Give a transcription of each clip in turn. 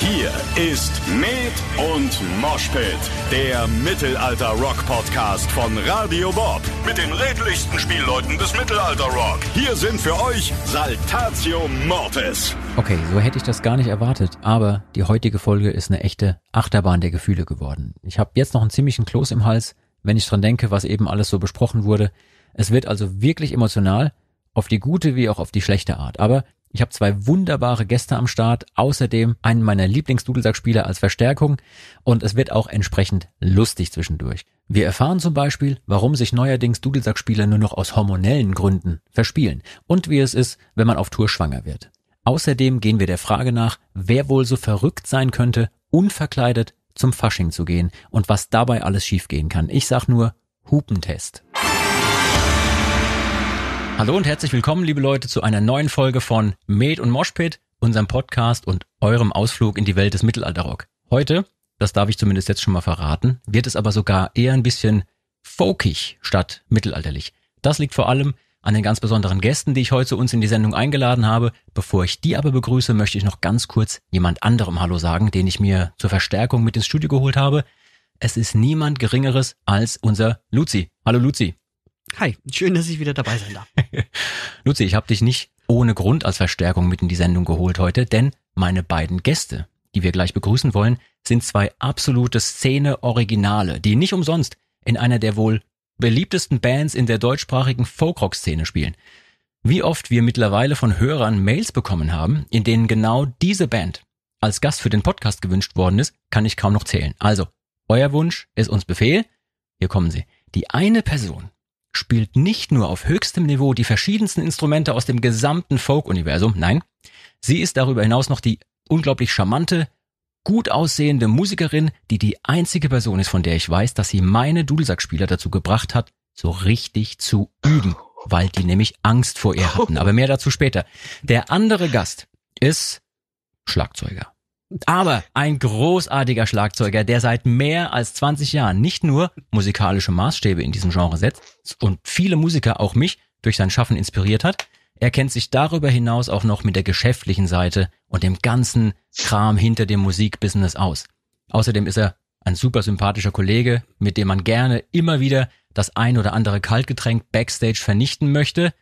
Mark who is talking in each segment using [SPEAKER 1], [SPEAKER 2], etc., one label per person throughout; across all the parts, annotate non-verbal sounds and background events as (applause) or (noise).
[SPEAKER 1] Hier ist Med und Moshpit, der Mittelalter-Rock-Podcast von Radio Bob. Mit den redlichsten Spielleuten des Mittelalter-Rock. Hier sind für euch Saltatio Mortis.
[SPEAKER 2] Okay, so hätte ich das gar nicht erwartet, aber die heutige Folge ist eine echte Achterbahn der Gefühle geworden. Ich habe jetzt noch einen ziemlichen Kloß im Hals, wenn ich dran denke, was eben alles so besprochen wurde. Es wird also wirklich emotional, auf die gute wie auch auf die schlechte Art. Aber ich habe zwei wunderbare Gäste am Start, außerdem einen meiner Lieblingsdudelsackspieler als Verstärkung und es wird auch entsprechend lustig zwischendurch. Wir erfahren zum Beispiel, warum sich neuerdings Dudelsackspieler nur noch aus hormonellen Gründen verspielen und wie es ist, wenn man auf Tour schwanger wird. Außerdem gehen wir der Frage nach, wer wohl so verrückt sein könnte, unverkleidet zum Fasching zu gehen und was dabei alles schiefgehen kann. Ich sag nur Hupentest. Hallo und herzlich willkommen, liebe Leute, zu einer neuen Folge von Med und Moshpit, unserem Podcast und eurem Ausflug in die Welt des Mittelalterrock. Heute, das darf ich zumindest jetzt schon mal verraten, wird es aber sogar eher ein bisschen folkig statt mittelalterlich. Das liegt vor allem an den ganz besonderen Gästen, die ich heute zu uns in die Sendung eingeladen habe. Bevor ich die aber begrüße, möchte ich noch ganz kurz jemand anderem Hallo sagen, den ich mir zur Verstärkung mit ins Studio geholt habe. Es ist niemand Geringeres als unser Luzi. Hallo Luzi.
[SPEAKER 3] Hi, schön, dass ich wieder dabei sein darf. (laughs)
[SPEAKER 2] Luzi, ich habe dich nicht ohne Grund als Verstärkung mit in die Sendung geholt heute, denn meine beiden Gäste, die wir gleich begrüßen wollen, sind zwei absolute Szene-Originale, die nicht umsonst in einer der wohl beliebtesten Bands in der deutschsprachigen Folkrock-Szene spielen. Wie oft wir mittlerweile von Hörern Mails bekommen haben, in denen genau diese Band als Gast für den Podcast gewünscht worden ist, kann ich kaum noch zählen. Also, euer Wunsch ist uns Befehl. Hier kommen sie. Die eine Person, spielt nicht nur auf höchstem Niveau die verschiedensten Instrumente aus dem gesamten Folk-Universum, nein, sie ist darüber hinaus noch die unglaublich charmante, gut aussehende Musikerin, die die einzige Person ist, von der ich weiß, dass sie meine Dudelsackspieler dazu gebracht hat, so richtig zu üben, weil die nämlich Angst vor ihr hatten. (laughs) Aber mehr dazu später. Der andere Gast ist Schlagzeuger. Aber ein großartiger Schlagzeuger, der seit mehr als 20 Jahren nicht nur musikalische Maßstäbe in diesem Genre setzt und viele Musiker, auch mich, durch sein Schaffen inspiriert hat. Er kennt sich darüber hinaus auch noch mit der geschäftlichen Seite und dem ganzen Kram hinter dem Musikbusiness aus. Außerdem ist er ein super sympathischer Kollege, mit dem man gerne immer wieder das ein oder andere Kaltgetränk backstage vernichten möchte.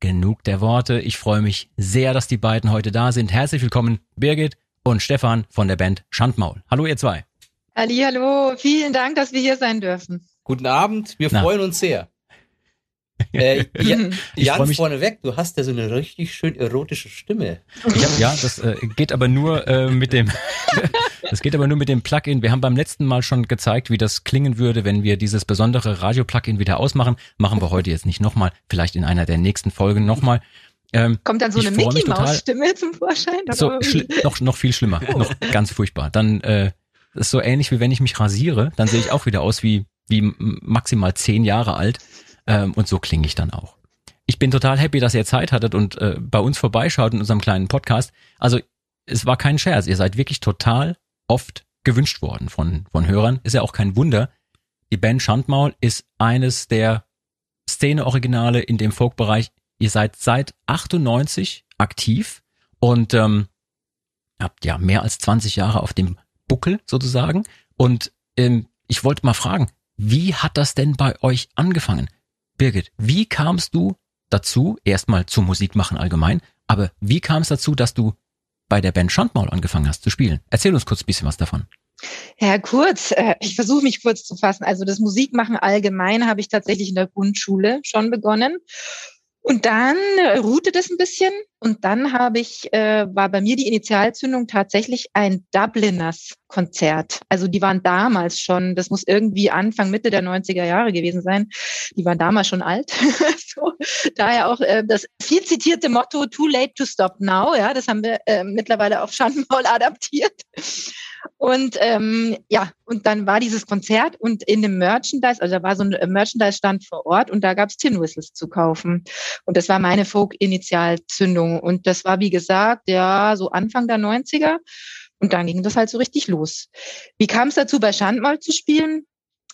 [SPEAKER 2] Genug der Worte. Ich freue mich sehr, dass die beiden heute da sind. Herzlich willkommen, Birgit und Stefan von der Band Schandmaul. Hallo ihr zwei.
[SPEAKER 4] Hallo, vielen Dank, dass wir hier sein dürfen.
[SPEAKER 3] Guten Abend, wir Na. freuen uns sehr. Äh, (laughs) ja, Jan, vorneweg, du hast ja so eine richtig schön erotische Stimme.
[SPEAKER 2] Ja, ja das äh, geht aber nur äh, mit dem, (laughs) das geht aber nur mit dem Plugin. Wir haben beim letzten Mal schon gezeigt, wie das klingen würde, wenn wir dieses besondere Radio-Plugin wieder ausmachen. Machen wir heute jetzt nicht nochmal, vielleicht in einer der nächsten Folgen nochmal.
[SPEAKER 4] Ähm, Kommt dann so eine Mickey Maus Stimme zum Vorschein?
[SPEAKER 2] So noch noch viel schlimmer, oh. noch ganz furchtbar. Dann äh, ist so ähnlich wie wenn ich mich rasiere, dann sehe ich auch wieder aus wie wie maximal zehn Jahre alt ähm, und so klinge ich dann auch. Ich bin total happy, dass ihr Zeit hattet und äh, bei uns vorbeischaut in unserem kleinen Podcast. Also es war kein Scherz, ihr seid wirklich total oft gewünscht worden von von Hörern. Ist ja auch kein Wunder. Die Band Schandmaul ist eines der Szene-Originale in dem Folk-Bereich Ihr seid seit 98 aktiv und ähm, habt ja mehr als 20 Jahre auf dem Buckel sozusagen. Und ähm, ich wollte mal fragen, wie hat das denn bei euch angefangen? Birgit, wie kamst du dazu, erstmal zur Musik machen allgemein, aber wie kam es dazu, dass du bei der Band Schandmaul angefangen hast zu spielen? Erzähl uns kurz ein bisschen was davon.
[SPEAKER 4] Ja, kurz. Äh, ich versuche mich kurz zu fassen. Also das Musikmachen allgemein habe ich tatsächlich in der Grundschule schon begonnen. Und dann äh, ruhte das ein bisschen und dann habe ich, äh, war bei mir die Initialzündung tatsächlich ein Dubliners Konzert. Also die waren damals schon, das muss irgendwie Anfang, Mitte der 90er Jahre gewesen sein. Die waren damals schon alt. (laughs) so, daher auch äh, das viel zitierte Motto Too late to stop now. Ja, das haben wir äh, mittlerweile auf Schandmaul (laughs) adaptiert. Und ähm, ja, und dann war dieses Konzert und in dem Merchandise, also da war so ein Merchandise-Stand vor Ort und da gab's Tin Whistles zu kaufen. Und das war meine Folk-Initialzündung. Und das war, wie gesagt, ja, so Anfang der 90er. Und dann ging das halt so richtig los. Wie kam es dazu, bei Schandmal zu spielen?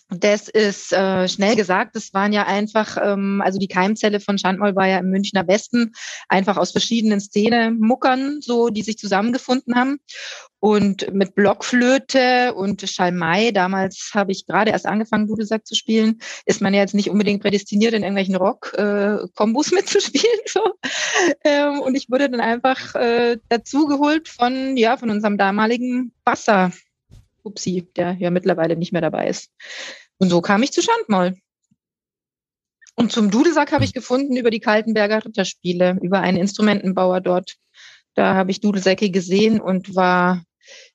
[SPEAKER 4] Das ist äh, schnell gesagt. Das waren ja einfach, ähm, also die Keimzelle von Schandmoll war ja im Münchner Westen, einfach aus verschiedenen Szene-Muckern, so die sich zusammengefunden haben. Und mit Blockflöte und Schalmei, damals habe ich gerade erst angefangen, Dudelsack zu spielen, ist man ja jetzt nicht unbedingt prädestiniert, in irgendwelchen Rock-Kombos äh, (laughs) mitzuspielen. So. Ähm, und ich wurde dann einfach äh, dazugeholt von, ja, von unserem damaligen Basser. Upsi, der ja mittlerweile nicht mehr dabei ist. Und so kam ich zu Schandmoll. Und zum Dudelsack habe ich gefunden über die Kaltenberger Ritterspiele, über einen Instrumentenbauer dort. Da habe ich Dudelsäcke gesehen und war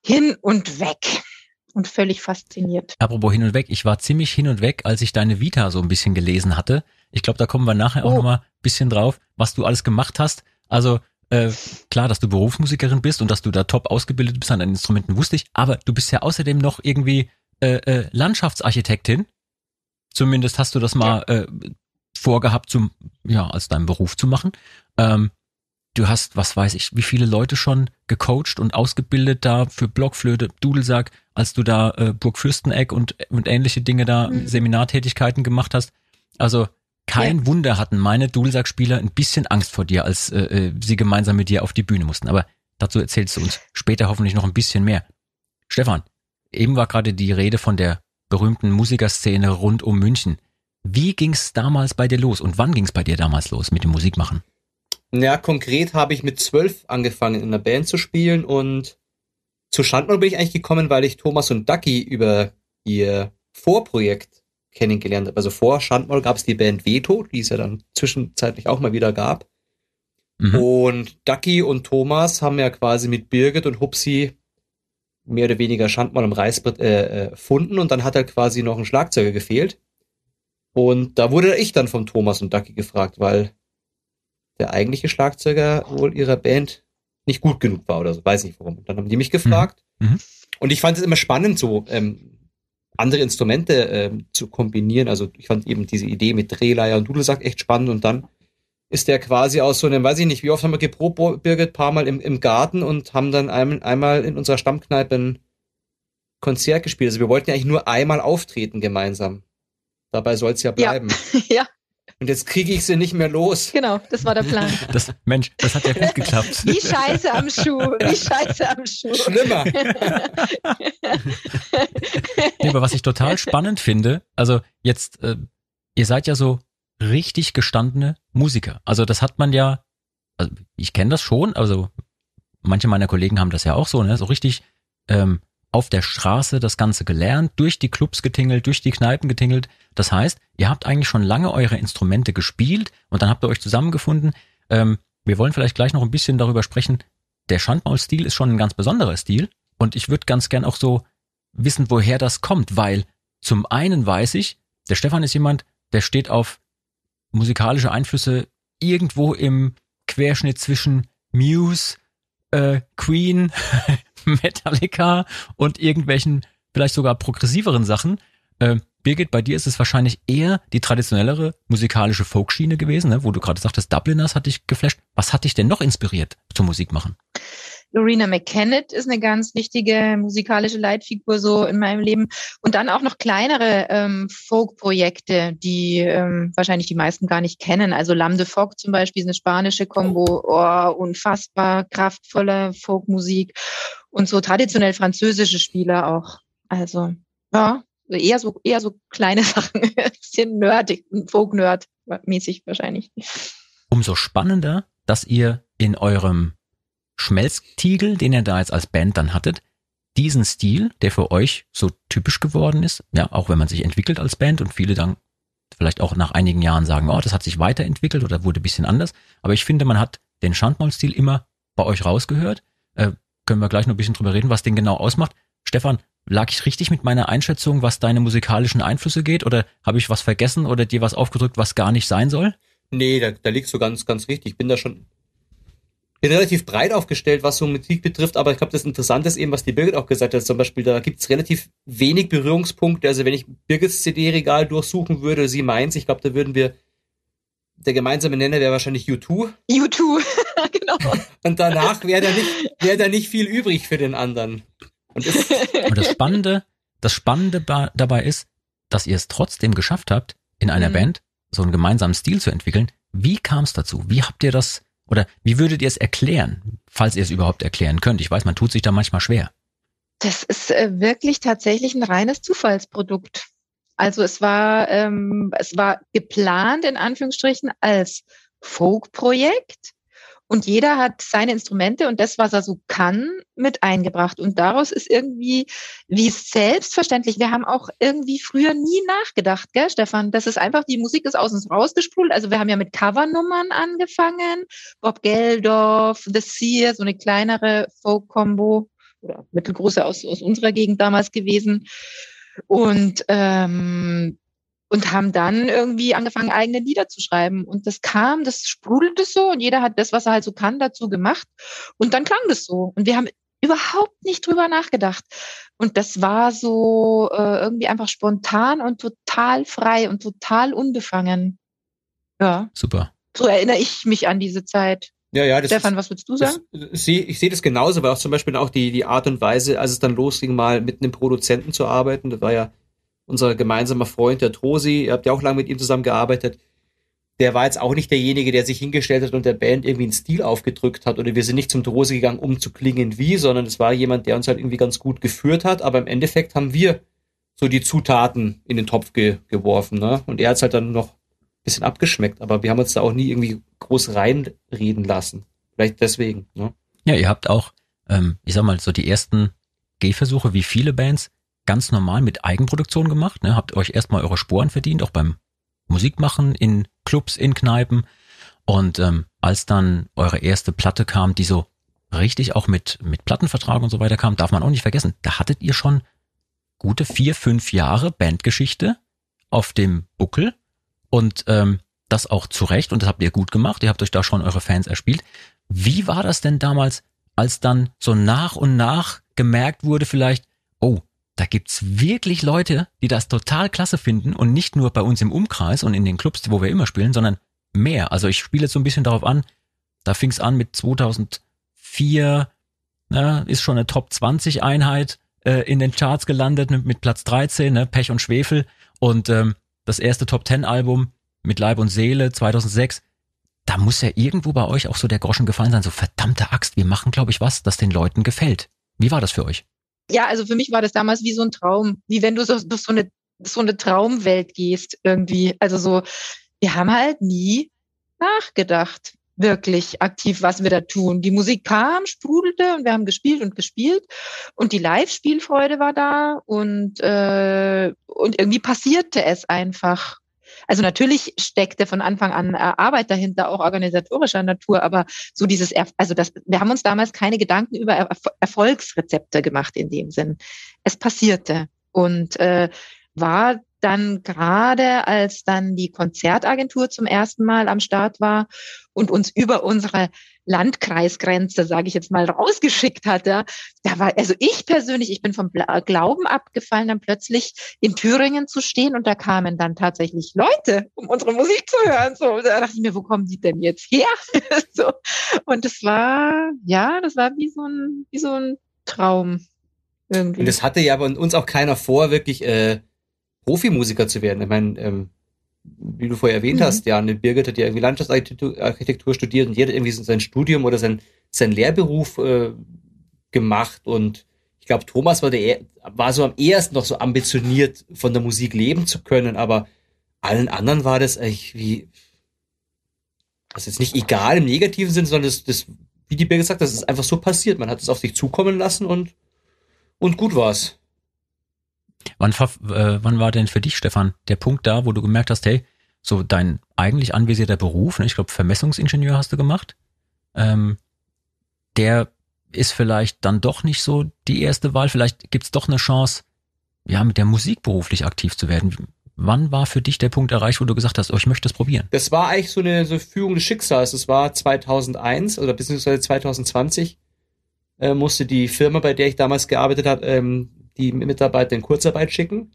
[SPEAKER 4] hin und weg und völlig fasziniert.
[SPEAKER 2] Apropos hin und weg, ich war ziemlich hin und weg, als ich deine Vita so ein bisschen gelesen hatte. Ich glaube, da kommen wir nachher oh. auch nochmal ein bisschen drauf, was du alles gemacht hast. Also äh, klar, dass du Berufsmusikerin bist und dass du da top ausgebildet bist an deinen Instrumenten, wusste ich, aber du bist ja außerdem noch irgendwie äh, äh, Landschaftsarchitektin. Zumindest hast du das mal ja. äh, vorgehabt, zum, ja, als deinen Beruf zu machen. Ähm, du hast, was weiß ich, wie viele Leute schon gecoacht und ausgebildet da für Blockflöte, Dudelsack, als du da äh, Burg Fürsteneck und, und ähnliche Dinge da, mhm. Seminartätigkeiten gemacht hast. Also kein ja. Wunder hatten meine Dudelsack-Spieler ein bisschen Angst vor dir, als äh, äh, sie gemeinsam mit dir auf die Bühne mussten. Aber dazu erzählst du uns später hoffentlich noch ein bisschen mehr. Stefan, eben war gerade die Rede von der berühmten Musikerszene rund um München. Wie ging's damals bei dir los und wann ging's bei dir damals los mit dem Musikmachen?
[SPEAKER 3] Ja, konkret habe ich mit zwölf angefangen in einer Band zu spielen und zu Schandmann bin ich eigentlich gekommen, weil ich Thomas und Ducky über ihr Vorprojekt kennengelernt habe. Also vor Schandmal gab es die Band Veto, die es ja dann zwischenzeitlich auch mal wieder gab. Mhm. Und Ducky und Thomas haben ja quasi mit Birgit und Hupsi mehr oder weniger Schandmal am Reißbrett äh, erfunden und dann hat halt quasi noch ein Schlagzeuger gefehlt. Und da wurde ich dann von Thomas und Ducky gefragt, weil der eigentliche Schlagzeuger wohl ihrer Band nicht gut genug war oder so, weiß nicht warum. Und dann haben die mich gefragt. Mhm. Mhm. Und ich fand es immer spannend, so ähm, andere Instrumente äh, zu kombinieren. Also ich fand eben diese Idee mit Drehleier und Dudelsack echt spannend und dann ist der quasi aus so einem, weiß ich nicht, wie oft haben wir geprobt, Birgit, paar Mal im, im Garten und haben dann ein, einmal in unserer Stammkneipe ein Konzert gespielt. Also wir wollten ja eigentlich nur einmal auftreten gemeinsam. Dabei soll es ja bleiben. (laughs)
[SPEAKER 4] Ja. ja.
[SPEAKER 3] Und jetzt kriege ich sie nicht mehr los.
[SPEAKER 4] Genau, das war der Plan. (laughs)
[SPEAKER 2] Das, Mensch, das hat ja gut geklappt.
[SPEAKER 4] Wie scheiße am Schuh, wie scheiße am Schuh.
[SPEAKER 3] Schlimmer. (laughs)
[SPEAKER 2] nee, aber was ich total spannend finde, also jetzt, äh, ihr seid ja so richtig gestandene Musiker. Also das hat man ja, also ich kenne das schon, also manche meiner Kollegen haben das ja auch so, ne, so richtig ähm, auf der Straße das Ganze gelernt, durch die Clubs getingelt, durch die Kneipen getingelt. Das heißt, ihr habt eigentlich schon lange eure Instrumente gespielt und dann habt ihr euch zusammengefunden. Ähm, wir wollen vielleicht gleich noch ein bisschen darüber sprechen. Der Schandmaul-Stil ist schon ein ganz besonderer Stil und ich würde ganz gern auch so wissen, woher das kommt, weil zum einen weiß ich, der Stefan ist jemand, der steht auf musikalische Einflüsse irgendwo im Querschnitt zwischen Muse, äh, Queen, (laughs) Metallica und irgendwelchen vielleicht sogar progressiveren Sachen. Äh, Birgit, bei dir ist es wahrscheinlich eher die traditionellere musikalische Folkschiene gewesen, ne? wo du gerade sagtest, Dubliners hat dich geflasht. Was hat dich denn noch inspiriert zum Musik machen?
[SPEAKER 4] Lorena McKennitt ist eine ganz wichtige musikalische Leitfigur so in meinem Leben. Und dann auch noch kleinere ähm, Folk-Projekte, die ähm, wahrscheinlich die meisten gar nicht kennen. Also Lam de Fog zum Beispiel ist eine spanische Combo, oh, unfassbar kraftvolle Folkmusik und so traditionell französische Spieler auch. Also ja, eher so eher so kleine (laughs) Sachen, bisschen nerdig, Folk-Nerd mäßig wahrscheinlich.
[SPEAKER 2] Umso spannender, dass ihr in eurem Schmelztiegel, den ihr da jetzt als Band dann hattet, diesen Stil, der für euch so typisch geworden ist, ja, auch wenn man sich entwickelt als Band und viele dann vielleicht auch nach einigen Jahren sagen, oh, das hat sich weiterentwickelt oder wurde ein bisschen anders. Aber ich finde, man hat den Schandmaul-Stil immer bei euch rausgehört. Äh, können wir gleich noch ein bisschen drüber reden, was den genau ausmacht. Stefan, lag ich richtig mit meiner Einschätzung, was deine musikalischen Einflüsse geht? Oder habe ich was vergessen oder dir was aufgedrückt, was gar nicht sein soll?
[SPEAKER 3] Nee, da, da liegst du ganz, ganz richtig. Ich bin da schon bin relativ breit aufgestellt, was so Musik betrifft, aber ich glaube, das Interessante ist eben, was die Birgit auch gesagt hat. Zum Beispiel, da gibt's relativ wenig Berührungspunkte. Also wenn ich Birgits CD-Regal durchsuchen würde, sie meins, ich glaube, da würden wir, der gemeinsame Nenner wäre wahrscheinlich U2.
[SPEAKER 4] U2, (laughs) genau.
[SPEAKER 3] Und danach wäre da nicht, wäre da nicht viel übrig für den anderen.
[SPEAKER 2] Und, Und das Spannende, das Spannende dabei ist, dass ihr es trotzdem geschafft habt, in einer
[SPEAKER 4] Mhm.
[SPEAKER 2] Band so einen gemeinsamen Stil zu entwickeln. Wie kam es dazu? Wie habt ihr das oder wie würdet ihr es erklären, falls ihr es überhaupt erklären könnt? Ich weiß, man tut sich da manchmal schwer.
[SPEAKER 4] Das ist äh, wirklich tatsächlich ein reines Zufallsprodukt. Also es war, ähm, es war geplant in Anführungsstrichen als Folk-Projekt und jeder hat seine Instrumente und das, was er so kann, mit eingebracht. Und daraus ist irgendwie, wie selbstverständlich, wir haben auch irgendwie früher nie nachgedacht, gell, Stefan? Das ist einfach, die Musik ist aus uns rausgespult. Also wir haben ja mit Covernummern angefangen. Bob Geldorf, The Seer, so eine kleinere Folk-Kombo oder mittelgroße aus, aus unserer Gegend damals gewesen. Und, ähm, und haben dann irgendwie angefangen, eigene Lieder zu schreiben. Und das kam, das sprudelte so und jeder hat das, was er halt so kann, dazu gemacht. Und dann klang das so. Und wir haben überhaupt nicht drüber nachgedacht. Und das war so äh, irgendwie einfach spontan und total frei und total unbefangen. Ja,
[SPEAKER 2] Super.
[SPEAKER 4] so erinnere ich mich an diese Zeit.
[SPEAKER 3] Ja, ja, das
[SPEAKER 4] Stefan,
[SPEAKER 3] ist,
[SPEAKER 4] was würdest du
[SPEAKER 3] das,
[SPEAKER 4] sagen?
[SPEAKER 3] seh- ich sehe das genauso, weil auch zum Beispiel auch die, die Art und Weise, als es dann losging, mal mit einem Produzenten zu arbeiten, das war ja unser gemeinsamer Freund, der Trosi, ihr habt ja auch lange mit ihm zusammengearbeitet, der war jetzt auch nicht derjenige, der sich hingestellt hat und der Band irgendwie einen Stil aufgedrückt hat oder wir sind nicht zum Trosi gegangen, um zu klingen wie, sondern es war jemand, der uns halt irgendwie ganz gut geführt hat, aber im Endeffekt haben wir so die Zutaten in den Topf ge geworfen, ne? Und er hat es halt dann noch ein bisschen abgeschmeckt, aber wir haben uns da auch nie irgendwie groß reinreden lassen. Vielleicht deswegen, ne?
[SPEAKER 2] Ja, ihr habt auch, ähm, ich sag mal, so die ersten Gehversuche, wie viele Bands, ganz normal mit Eigenproduktion gemacht. Ne? Habt euch erstmal eure Sporen verdient, auch beim Musikmachen in Clubs, in Kneipen. Und ähm, als dann eure erste Platte kam, die so richtig auch mit, mit Plattenvertrag und so weiter kam, darf man auch nicht vergessen, da hattet ihr schon gute vier, fünf Jahre Bandgeschichte auf dem Buckel und ähm, das auch zu Recht und das habt ihr gut gemacht. Ihr habt euch da schon eure Fans erspielt. Wie war das denn damals, als dann so nach und nach gemerkt wurde vielleicht, da gibt's wirklich Leute, die das total klasse finden und nicht nur bei uns im Umkreis und in den Clubs, wo wir immer spielen, sondern mehr. Also ich spiele jetzt so ein bisschen darauf an, da fing's an mit 2004, ne, ist schon eine Top 20 Einheit äh, in den Charts gelandet mit, mit Platz 13, ne, Pech und Schwefel und ähm, das erste Top 10 Album mit Leib und Seele 2006 da muss ja irgendwo bei euch auch so der Groschen gefallen sein, so verdammte Axt, wir machen, glaube ich, was, das den Leuten gefällt. Wie war das für euch?
[SPEAKER 4] Ja, also für mich war das damals wie so ein Traum, wie wenn du so, durch so eine, so eine Traumwelt gehst irgendwie. Also so, wir haben halt nie nachgedacht, wirklich aktiv, was wir da tun. Die Musik kam, sprudelte und wir haben gespielt und gespielt und die Live-Spielfreude war da und, äh, und irgendwie passierte es einfach. Also natürlich steckte von Anfang an äh, Arbeit dahinter, auch organisatorischer Natur, aber so dieses, also das, wir haben uns damals keine Gedanken über Erf Erfolgsrezepte gemacht in dem Sinn. Es passierte und äh, war dann gerade, als dann die Konzertagentur zum ersten Mal am Start war und uns über unsere Landkreisgrenze, sage ich jetzt mal, rausgeschickt hatte, da war, also ich persönlich, ich bin vom Glauben abgefallen, dann plötzlich in Thüringen zu stehen und da kamen dann tatsächlich Leute, um unsere Musik zu hören. So, da dachte ich mir, wo kommen die denn jetzt her? (laughs) so. Und das war, ja, das war wie so ein, wie so ein Traum. Irgendwie.
[SPEAKER 3] Und das hatte ja bei uns auch keiner vor, wirklich äh, Profimusiker zu werden. Ich meine, ähm, wie du vorher erwähnt
[SPEAKER 4] Mhm.
[SPEAKER 3] hast, ja, eine Birgit hat ja irgendwie Landschaftsarchitektur Architektur studiert und jeder hat irgendwie sein Studium oder sein, sein Lehrberuf äh, gemacht und ich glaube, Thomas war, der, war so am ehesten noch so ambitioniert, von der Musik leben zu können, aber allen anderen war das eigentlich wie, das ist jetzt nicht egal im negativen Sinn, sondern das, das wie die Birgit sagt, das ist einfach so passiert. Man hat es auf sich zukommen lassen und, und gut war's.
[SPEAKER 2] Wann, äh, wann war denn für dich, Stefan, der Punkt da, wo du gemerkt hast, hey, so dein eigentlich anvisierter Beruf, ne, ich glaube Vermessungsingenieur hast du gemacht, ähm, der ist vielleicht dann doch nicht so die erste Wahl, vielleicht gibt's doch eine Chance, ja, mit der Musik beruflich aktiv zu werden. Wann war für dich der Punkt erreicht, wo du gesagt hast, oh, ich möchte das probieren?
[SPEAKER 3] Das war eigentlich so eine so Führung des Schicksals. Das war 2001 oder beziehungsweise 2020 äh, musste die Firma, bei der ich damals gearbeitet habe, ähm, die Mitarbeiter in Kurzarbeit schicken.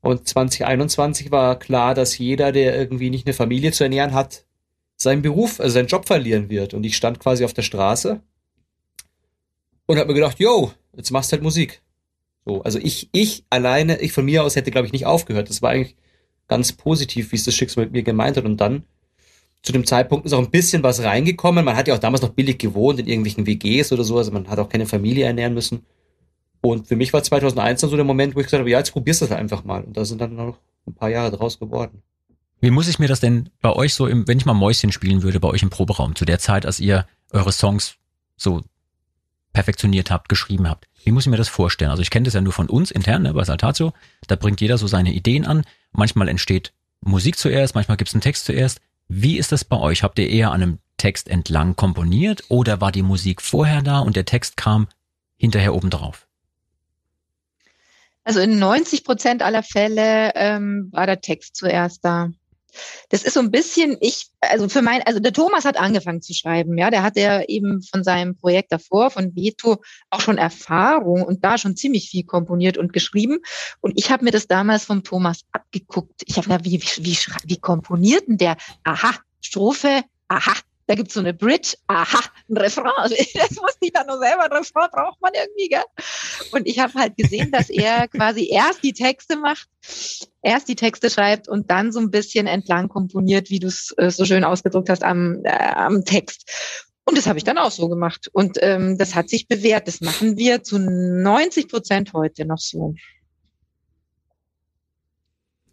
[SPEAKER 3] Und 2021 war klar, dass jeder, der irgendwie nicht eine Familie zu ernähren hat, seinen Beruf, also seinen Job verlieren wird. Und ich stand quasi auf der Straße und habe mir gedacht, yo, jetzt machst du halt Musik. So, also ich, ich alleine, ich von mir aus hätte, glaube ich, nicht aufgehört. Das war eigentlich ganz positiv, wie es das Schicksal mit mir gemeint hat. Und dann, zu dem Zeitpunkt ist auch ein bisschen was reingekommen. Man hat ja auch damals noch billig gewohnt in irgendwelchen WGs oder so, also man hat auch keine Familie ernähren müssen. Und für mich war 2001 dann so der Moment, wo ich gesagt habe, ja, jetzt probierst du das einfach mal. Und da sind dann noch ein paar Jahre draus geworden.
[SPEAKER 2] Wie muss ich mir das denn bei euch so, im, wenn ich mal Mäuschen spielen würde, bei euch im Proberaum, zu der Zeit, als ihr eure Songs so perfektioniert habt, geschrieben habt. Wie muss ich mir das vorstellen? Also ich kenne das ja nur von uns intern ne, bei Saltatio. Da bringt jeder so seine Ideen an. Manchmal entsteht Musik zuerst, manchmal gibt es einen Text zuerst. Wie ist das bei euch? Habt ihr eher an einem Text entlang komponiert oder war die Musik vorher da und der Text kam hinterher obendrauf?
[SPEAKER 4] Also in 90 Prozent aller Fälle ähm, war der Text zuerst da. Das ist so ein bisschen, ich, also für mein, also der Thomas hat angefangen zu schreiben, ja, der hatte ja eben von seinem Projekt davor, von Veto, auch schon Erfahrung und da schon ziemlich viel komponiert und geschrieben. Und ich habe mir das damals vom Thomas abgeguckt. Ich habe ja, wie, wie, wie, wie komponiert denn der? Aha, Strophe, aha, da gibt's so eine Bridge, aha, ein Refrain. Also (laughs) das wusste ich dann nur selber, ein Refrain braucht man irgendwie, gell? Und ich habe halt gesehen, dass er (laughs) quasi erst die Texte macht, erst die Texte schreibt und dann so ein bisschen entlang komponiert, wie du es äh, so schön ausgedruckt hast am, äh, am Text. Und das habe ich dann auch so gemacht. Und ähm, das hat sich bewährt. Das machen wir zu 90 Prozent heute noch so.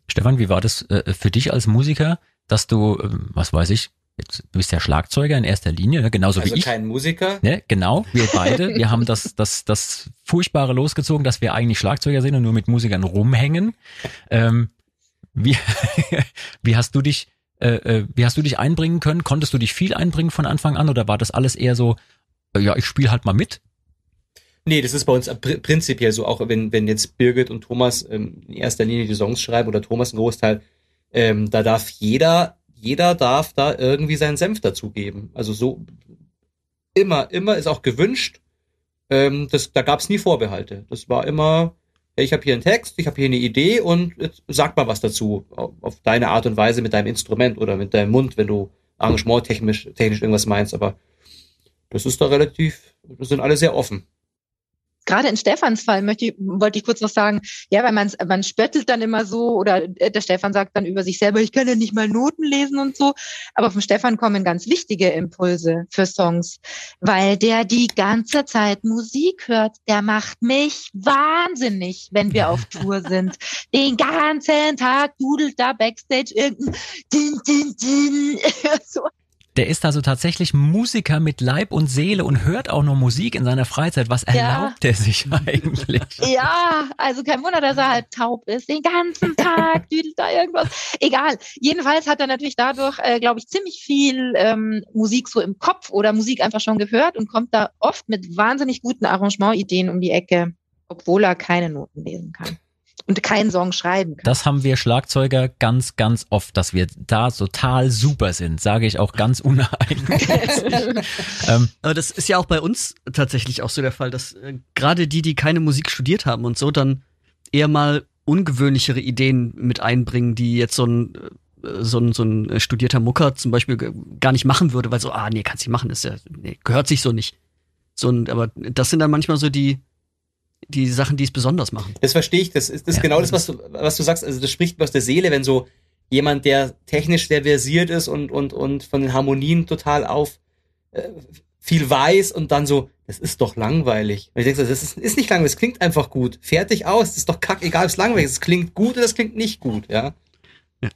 [SPEAKER 2] Stefan, wie war das äh, für dich als Musiker, dass du, äh, was weiß ich, Jetzt, du bist ja Schlagzeuger in erster Linie, ne? genauso
[SPEAKER 3] also
[SPEAKER 2] wie ich.
[SPEAKER 3] kein Musiker.
[SPEAKER 2] Ne? Genau, wir beide. Wir haben das, das, das Furchtbare losgezogen, dass wir eigentlich Schlagzeuger sind und nur mit Musikern rumhängen. Ähm, wie, (laughs) wie hast du dich, äh, äh, wie hast du dich einbringen können? Konntest du dich viel einbringen von Anfang an oder war das alles eher so, äh, ja, ich spiele halt mal mit?
[SPEAKER 3] Nee, das ist bei uns pr prinzipiell so, auch wenn, wenn jetzt Birgit und Thomas ähm, in erster Linie die Songs schreiben oder Thomas einen Großteil, ähm, da darf jeder jeder darf da irgendwie seinen Senf dazugeben. Also so immer, immer ist auch gewünscht. Ähm, das, da gab es nie Vorbehalte. Das war immer, ich habe hier einen Text, ich habe hier eine Idee und sag mal was dazu. Auf, auf, deine Art und Weise mit deinem Instrument oder mit deinem Mund, wenn du Arrangement technisch, technisch irgendwas meinst. Aber das ist da relativ, das sind alle sehr offen
[SPEAKER 4] gerade in Stefans Fall möchte ich, wollte ich kurz noch sagen, ja, weil man, man spöttelt dann immer so oder der Stefan sagt dann über sich selber, ich kann ja nicht mal Noten lesen und so. Aber vom Stefan kommen ganz wichtige Impulse für Songs, weil der die ganze Zeit Musik hört. Der macht mich wahnsinnig, wenn wir auf Tour (laughs) sind. Den ganzen Tag dudelt da Backstage irgendein Din, Din, Din. (laughs) so
[SPEAKER 2] der ist also tatsächlich Musiker mit Leib und Seele und hört auch noch Musik in seiner Freizeit. Was erlaubt ja. er sich (laughs) eigentlich?
[SPEAKER 4] Ja, also kein Wunder, dass er halt taub ist. Den ganzen Tag (laughs) düdelt da irgendwas. Egal. Jedenfalls hat er natürlich dadurch, äh, glaube ich, ziemlich viel ähm, Musik so im Kopf oder Musik einfach schon gehört und kommt da oft mit wahnsinnig guten Arrangementideen um die Ecke, obwohl er keine Noten lesen kann und keinen Song schreiben kann.
[SPEAKER 2] Das haben wir Schlagzeuger ganz, ganz oft, dass wir da total super sind, sage ich auch ganz uneigentlich. (laughs)
[SPEAKER 5] ähm, Aber das ist ja auch bei uns tatsächlich auch so der Fall, dass äh, gerade die, die keine Musik studiert haben und so, dann eher mal ungewöhnlichere Ideen mit einbringen, die jetzt so ein äh, so ein, so ein studierter Mucker zum Beispiel gar nicht machen würde, weil so, ah, nee, kannst du nicht machen, ist ja, nee, gehört sich so nicht. So, aber das sind dann manchmal so die, die Sachen, die es besonders machen.
[SPEAKER 3] Das verstehe ich. Das ist, das ja, genau das, was du, was du sagst. Also das spricht mir aus der Seele, wenn so jemand, der technisch sehr versiert ist und, und, und von den Harmonien total auf äh, viel weiß und dann so, das ist doch langweilig. Und ich denke das ist, ist nicht langweilig, es klingt einfach gut. Fertig aus, das ist doch kack, egal ob es langweilig ist. Es klingt gut oder es klingt nicht gut, ja. ja.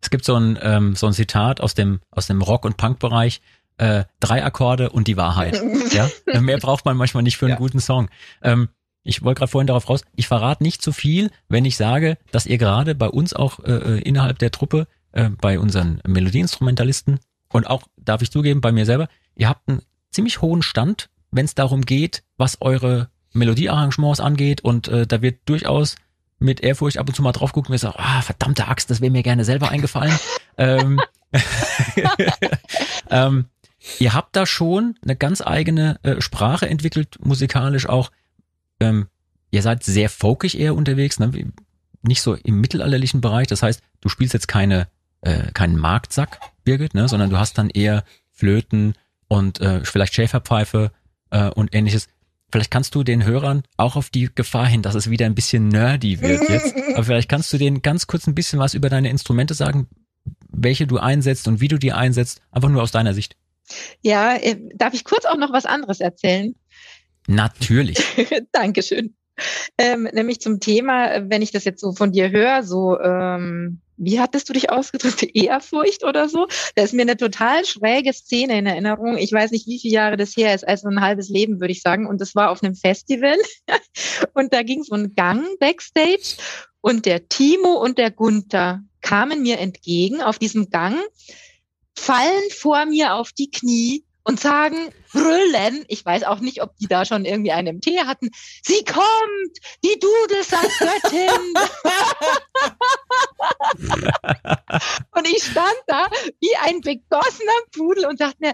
[SPEAKER 2] Es gibt so ein, ähm, so ein Zitat aus dem, aus dem Rock- und Punk-Bereich, äh, drei Akkorde und die Wahrheit. (laughs) ja, mehr braucht man manchmal nicht für einen ja. guten Song. Ähm, ich wollte gerade vorhin darauf raus, ich verrate nicht zu viel, wenn ich sage, dass ihr gerade bei uns auch äh, äh, innerhalb der Truppe, äh, bei unseren Melodieinstrumentalisten und auch, darf ich zugeben, bei mir selber, ihr habt einen ziemlich hohen Stand, wenn es darum geht, was eure Melodiearrangements angeht und äh, da wird durchaus mit Ehrfurcht ab und zu mal drauf gucken, wir sagen, ah, verdammte Axt, das wäre mir gerne selber eingefallen. (laughs) ähm, (laughs) ähm, Ihr habt da schon eine ganz eigene äh, Sprache entwickelt, musikalisch auch. Ähm, ihr seid sehr folkig eher unterwegs, ne? nicht so im mittelalterlichen Bereich. Das heißt, du spielst jetzt keine äh, keinen Marktsack, Birgit, ne? sondern du hast dann eher Flöten und äh, vielleicht Schäferpfeife äh, und ähnliches. vielleicht kannst du den Hörern auch auf die Gefahr hin, dass es wieder ein bisschen nerdy wird jetzt, (laughs) aber vielleicht kannst du denen ganz kurz ein bisschen was über deine Instrumente sagen, welche du einsetzt und wie du die einsetzt, einfach nur aus deiner Sicht.
[SPEAKER 4] Ja, äh, darf ich kurz auch noch was anderes erzählen?
[SPEAKER 2] Natürlich. (laughs)
[SPEAKER 4] Dankeschön. Ähm, nämlich zum Thema, wenn ich das jetzt so von dir höre, so, ähm, wie hattest du dich ausgedrückt? (laughs) Ehrfurcht oder so? Da ist mir eine total schräge Szene in Erinnerung. Ich weiß nicht, wie viele Jahre das her ist, also ein halbes Leben, würde ich sagen. Und das war auf einem Festival. (laughs) und da ging so ein Gang backstage. Und der Timo und der Gunther kamen mir entgegen auf diesem Gang, fallen vor mir auf die Knie und sagen, brüllen, ich weiß auch nicht, ob die da schon irgendwie einen Tee hatten, sie kommt, die Dudelsatz-Göttin. (laughs) und ich stand da wie ein begossener Pudel und dachte mir,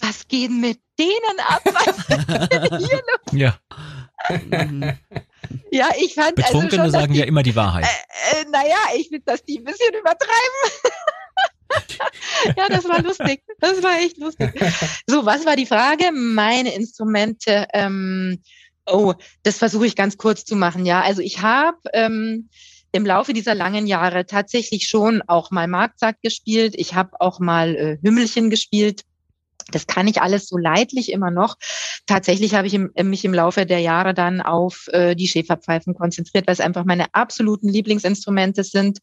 [SPEAKER 4] was geht mit denen ab? Was
[SPEAKER 2] hier los? Ja. (laughs)
[SPEAKER 4] Ja, ich fand.
[SPEAKER 2] Also Betrunkene also schon, sagen die, ja immer die Wahrheit.
[SPEAKER 4] Äh, äh, naja, ich finde, dass die ein bisschen übertreiben. (laughs) (laughs) ja, das war lustig. Das war echt lustig. So, was war die Frage? Meine Instrumente. Ähm, oh, das versuche ich ganz kurz zu machen. Ja, also ich habe ähm, im Laufe dieser langen Jahre tatsächlich schon auch mal Marktsack gespielt. Ich habe auch mal äh, Hümmelchen gespielt. Das kann ich alles so leidlich immer noch. Tatsächlich habe ich im, mich im Laufe der Jahre dann auf äh, die Schäferpfeifen konzentriert, weil es einfach meine absoluten Lieblingsinstrumente sind.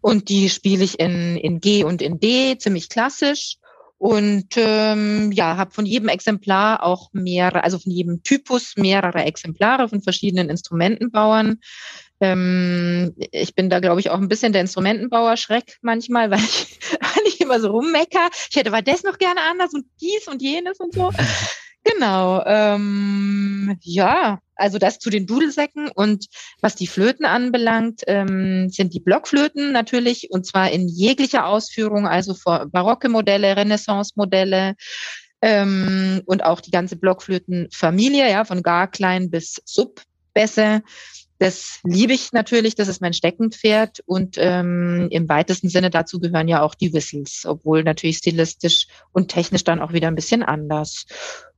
[SPEAKER 4] Und die spiele ich in, in G und in D, ziemlich klassisch. Und ähm, ja, habe von jedem Exemplar auch mehrere, also von jedem Typus mehrere Exemplare von verschiedenen Instrumentenbauern. Ähm, ich bin da, glaube ich, auch ein bisschen der Instrumentenbauer-Schreck manchmal, (laughs) weil ich immer so rummecker. Ich hätte aber das noch gerne anders und dies und jenes und so. (laughs) Genau. Ähm, ja, also das zu den Dudelsäcken und was die Flöten anbelangt, ähm, sind die Blockflöten natürlich und zwar in jeglicher Ausführung, also vor barocke Modelle, Renaissance-Modelle ähm, und auch die ganze Blockflötenfamilie, ja, von gar klein bis Subbässe. Das liebe ich natürlich, das ist mein Steckenpferd und ähm, im weitesten Sinne dazu gehören ja auch die Whistles, obwohl natürlich stilistisch und technisch dann auch wieder ein bisschen anders.